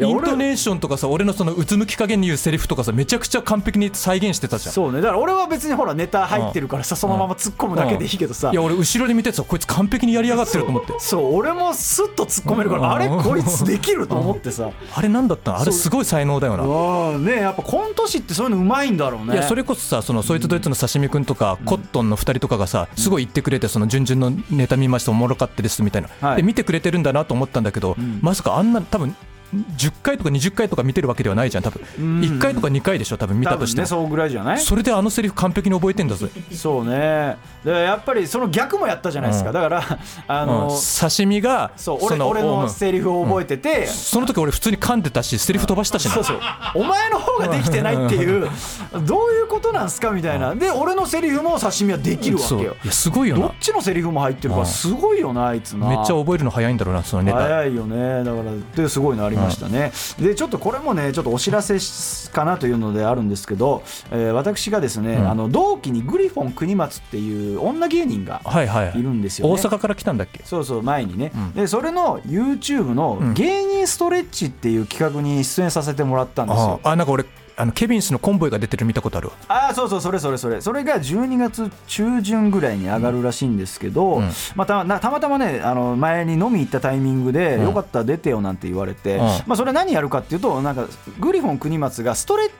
イントネーションとかさ俺のそのうつむき加減に言うセリフとかさめちゃくちゃ完璧に再現してたじゃん。そうね。だから俺は別にほらネタ入ってるからさそのまま突っ込むだけでいいけどさ。いや俺後ろで見てさこいつ完璧にやりやがってると思って。そう俺もスッと突っ込めるからあれこいつできると思ってさ。あれなんだったの？あれすごい才能だよな。うんねやっぱコント師ってそういうのうまいんだろうね。いやそれこそさそのそいつドイツの刺身くんとか、コットンの2人とかがさすごい言ってくれてその準々のネタ見ましたおもろかったですみたいな、はい。で見てくれてるんだなと思ったんだけど、まさかあんな多分10回とか20回とか見てるわけではないじゃん多分。1回とか2回でしょ多分見たとしてねそうぐらいじゃない？それであのセリフ完璧に覚えてんだぜ、そうね。でやっぱりその逆もやったじゃないですか、うん。だからあうん。の、刺身がそう俺の俺のうん。セリフを覚えてて、その時俺普通に噛んでたしセリフ飛ばしたしなそうそう。お前の方ができてないっていうどういうことなんすかみたいな。で俺のセリフも刺身はできるわけよ。やすごいよな。どっちのセリフも入ってるからうん。すごいよなあいつな。めっちゃ覚えるの早いんだろうなそのネタ。早いよね。だからですごいのありましたね、でちょっとこれもねちょっとお知らせしかなというのであるんですけど、えー私がですね、うん。あの同期にグリフォン国松っていう女芸人がはいはい。はいいるんですよね。大阪から来たんだっけ？そうそう前にね、うん。でそれの YouTube のうん。芸人ストレッチっていう企画に出演させてもらったんですよ、ああなんか俺あのケビンスのコンボイが出てる見たことあるわ。ああそうそうそれそれそれ。それが12月中旬ぐらいに上がるらしいんですけど、うん。まあ、たなたまたまねあの前に飲み行ったタイミングで、うん。よかったら出てよなんて言われて、うん。まあ、それ何やるかっていうとなんかグリフォン国松がストレッチ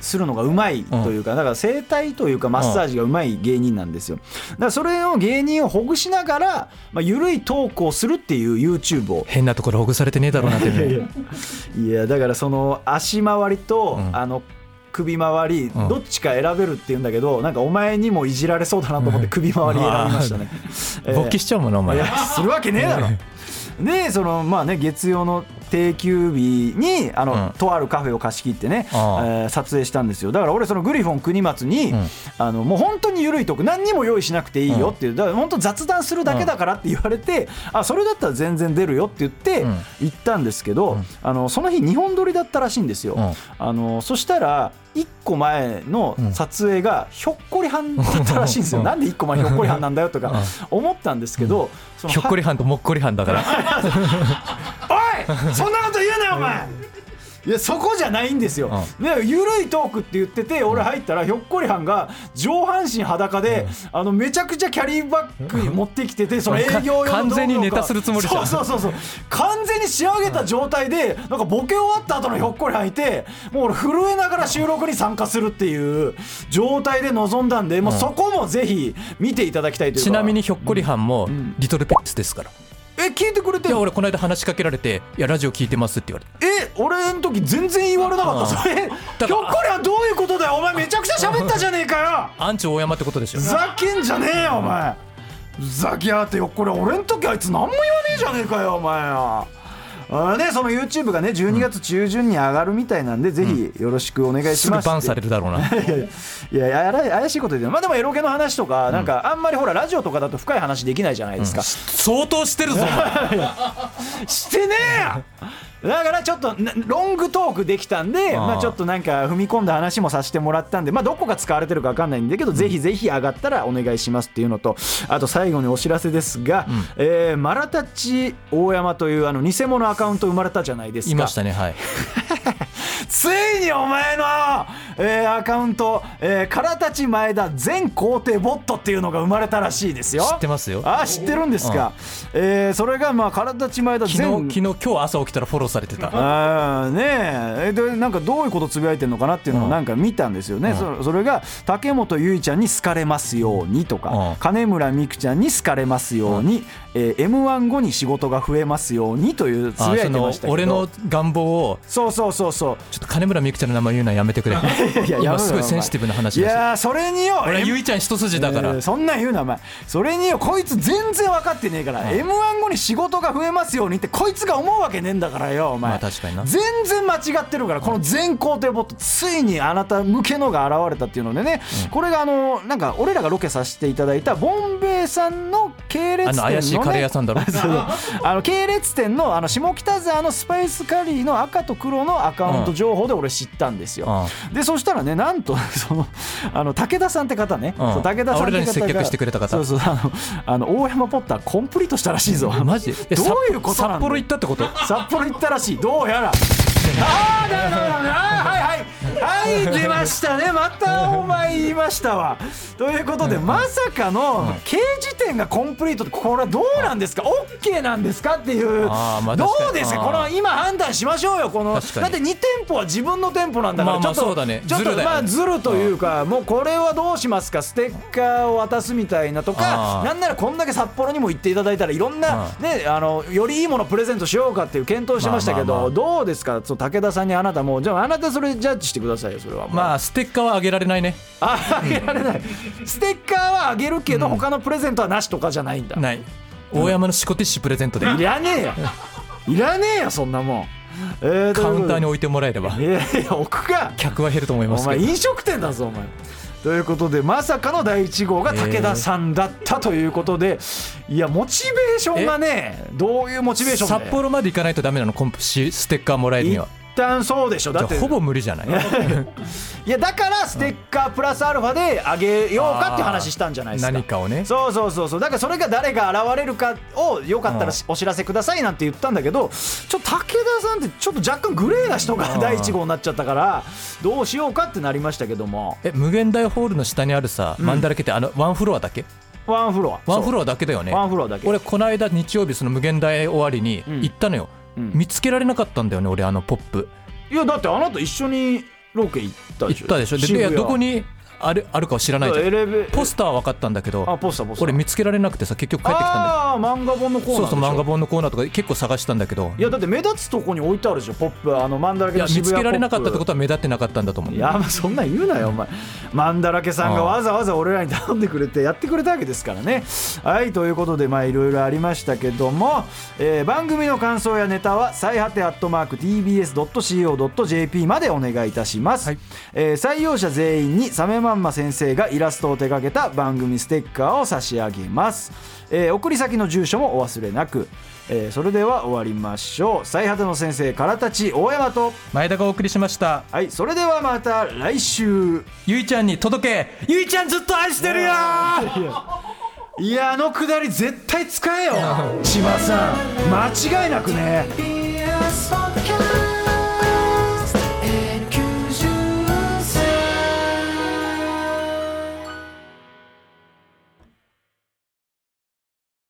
するのがうまいというか、だから整体というかマッサージがうまい芸人なんですよ。だからそれを芸人をほぐしながら、まあ、緩いトークをするっていう YouTube を。変なところほぐされてねえだろうなっていや いやだからその足回りと、うん。あの首回りうん。どっちか選べるって言うんだけど、なんかお前にもいじられそうだなと思って首回り選びましたね。えー勃起しちゃうもんなお前。するわけねえだろ。でそのまあね月曜の定休日にあの、うん。とあるカフェを貸し切ってね、えー撮影したんですよ。だから俺そのグリフォン国松に、うん。あのもう本当に緩いとこ何にも用意しなくていいよっていうだから本当雑談するだけだからって言われて、あそれだったら全然出るよって言ってうん。行ったんですけど、うん。あのその日2本撮りだったらしいんですよ、うん。あのそしたら1個前の撮影がひょっこりはんだったらしいんですよ、うん。なんで1個前ひょっこりはんなんだよとか思ったんですけど、ひょっこりはんともっこりはんだから そんなこと言うなよお前。いやそこじゃないんですよ、ね、ゆるいトークって言ってて俺入ったらひょっこりはんが上半身裸で、あのめちゃくちゃキャリーバッグに持ってきててその営業用の完全にネタするつもりじゃん。そうそうそうそう。完全に仕上げた状態でなんかボケ終わった後のひょっこりはんいてもう俺震えながら収録に参加するっていう状態で臨んだんで、もうそこもぜひ見ていただきたいというか。ちなみにひょっこりはんもリトルペッツですからえ聞いてくれていや俺この間話しかけられて「いやラジオ聞いてます」って言われて。え俺の時全然言われなかった。それひょっこりはどういうことだよ。お前めちゃくちゃ喋ったじゃねえかよ。アンチ大山ってことでしょ。ふざけんじゃねえよお前。ふざけやがってよこれ俺の時あいつ何も言わねえじゃねえかよお前よ。あでその YouTube がね12月中旬に上がるみたいなんで、ぜひよろしくお願いしますすぐバンされるだろうな。いやいやいや怪怪しいこと言ってる。まあでもエロゲの話とか、なんかあんまりほらラジオとかだと深い話できないじゃないですか、相当してるぞ してねえよだからちょっとなロングトークできたんでまあ、ちょっとなんか踏み込んだ話もさせてもらったんで、まあ、どこが使われてるか分かんないんだけど、ぜひぜひ上がったらお願いしますっていうのとあと最後にお知らせですが、えーマラタッチ大山というあの偽物アカウント生まれたじゃないですか。いましたねはい ついにお前の、えーアカウント、えー、からたち前田全皇帝ボットっていうのが生まれたらしいですよ。知ってますよ。あ知ってるんですか、えーそれがまあからたち前田昨全日昨日今日朝起きたらフォローされてた。あーねえ。えでなんかどういうことつぶやいてるのかなっていうのをなんか見たんですよね、そそれが竹本結衣ちゃんに好かれますようにとか、うん。金村美空ちゃんに好かれますように、え m 1後に仕事が増えますようにというつぶやいてましたけど。俺の願望をそうそうそうそう。ちょっと金村美空ちゃんの名前言うのはやめてくれ。いや今すごいセンシティブな話いやーそれによ俺はゆいちゃん一筋だから、えーそんなん言うなお前。それによこいつ全然分かってねえから、m 1後に仕事が増えますようにってこいつが思うわけねえんだからよお前、まあ確かにな。全然間違ってるからこの全肯定ボットついにあなた向けのが現れたっていうのでね、これがあのなんか俺らがロケさせていただいたボンベイさんの系列店の、ね、あの怪しいカレー屋さんだろ。あの系列店のあの下北沢のスパイスカリーの赤と黒のアカウント情報で俺知ったんですよ、でそしたらねなんと そのあの武田さんって方ね、うん。武田さんって方があ俺らに接客してくれた方。そうそうあのあの大山ポッターコンプリートしたらしいぞ。マジ？え どういうこと札幌行ったってこと？札幌行ったらしい。どうやら。ああなるほどなるほど。あーはいはいはい出ましたね。またお前言いましたわ。ということでまさかの刑事店がコンプリートってこれはどうなんですか？OK なんですか？っていう。どうですか？この今判断しましょうよこの。だって2店舗は自分の店舗なんだからちょっとちょっとまあずるというかもうこれはどうしますか？ステッカーを渡すみたいなとかなんならこんだけ札幌にも行っていただいたらいろん。なねあのよりいいものプレゼントしようかっていう検討してましたけどどうですか？武田さんにあなたもうじゃああなたそれジャッジしてくださいよそれはまあステッカーはあげられないね。ああげられない。ステッカーはあげるけど他のプレゼントはなしとかじゃないんだ。ない。大山のシコティッシュプレゼントでいらねえよ。いらねえよ。そんなもん。えーカウンターに置いてもらえれば。いやいや置くか。客は減ると思いますけど。お前飲食店だぞお前。ということでまさかの第1号が武田さんだったということで、いやモチベーションがねどういうモチベーションで札幌まで行かないとダメなのコンプシステッカーもらえるには一旦そうでしょ。だって。ほぼ無理じゃない？いやだからステッカープラスアルファであげようかって話したんじゃないですか。何かをね。そうそうそう。そうだからそれが誰が現れるかをよかったらしお知らせくださいなんて言ったんだけどちょっと武田さんってちょっと若干グレーな人が第1号になっちゃったからどうしようかってなりましたけども。え無限大ホールの下にあるさ、マンダラケってあのワンフロアだけ？ワンフロア。ワンフロアアだけだよね。ワンフロアだけ。俺この間日曜日その無限大終わりに行ったのよ、ん見つけられなかったんだよね俺あのポップ。いやだってあなた一緒にロケ行ったでしょ。行ったでしょ。でどこにあるあるかは知らないじゃん。ポスターは分かったんだけどあポスターポスター。俺見つけられなくてさ結局帰ってきたんだよああ漫画本のコーナーそうそう漫画本のコーナーとか結構探したんだけど。いやだって目立つとこに置いてあるでしょポップ。あのマンだらけいや見の渋谷つけられなかったってとことは目立ってなかったんだと思ういやまあそんなん言うなよお前。マンだらけさんがわざわざ俺らに頼んでくれてやってくれたわけですからね。はいということでまあいろいろありましたけども、えー番組の感想やネタは最果てアットマーク TBS.CO.JP までお願いいたします、はい。えー採用者全員にサメマンマ先生がイラストを手掛けた番組ステッカーを差し上げます、えー送り先の住所もお忘れなく、えーそれでは終わりましょう。最果ての先生からたち大山と前田がお送りしました。はいそれではまた来週。ゆいちゃんに届け。ゆいちゃんずっと愛してるよ。いやあのくだり絶対使えよ。千葉さん間違いなくね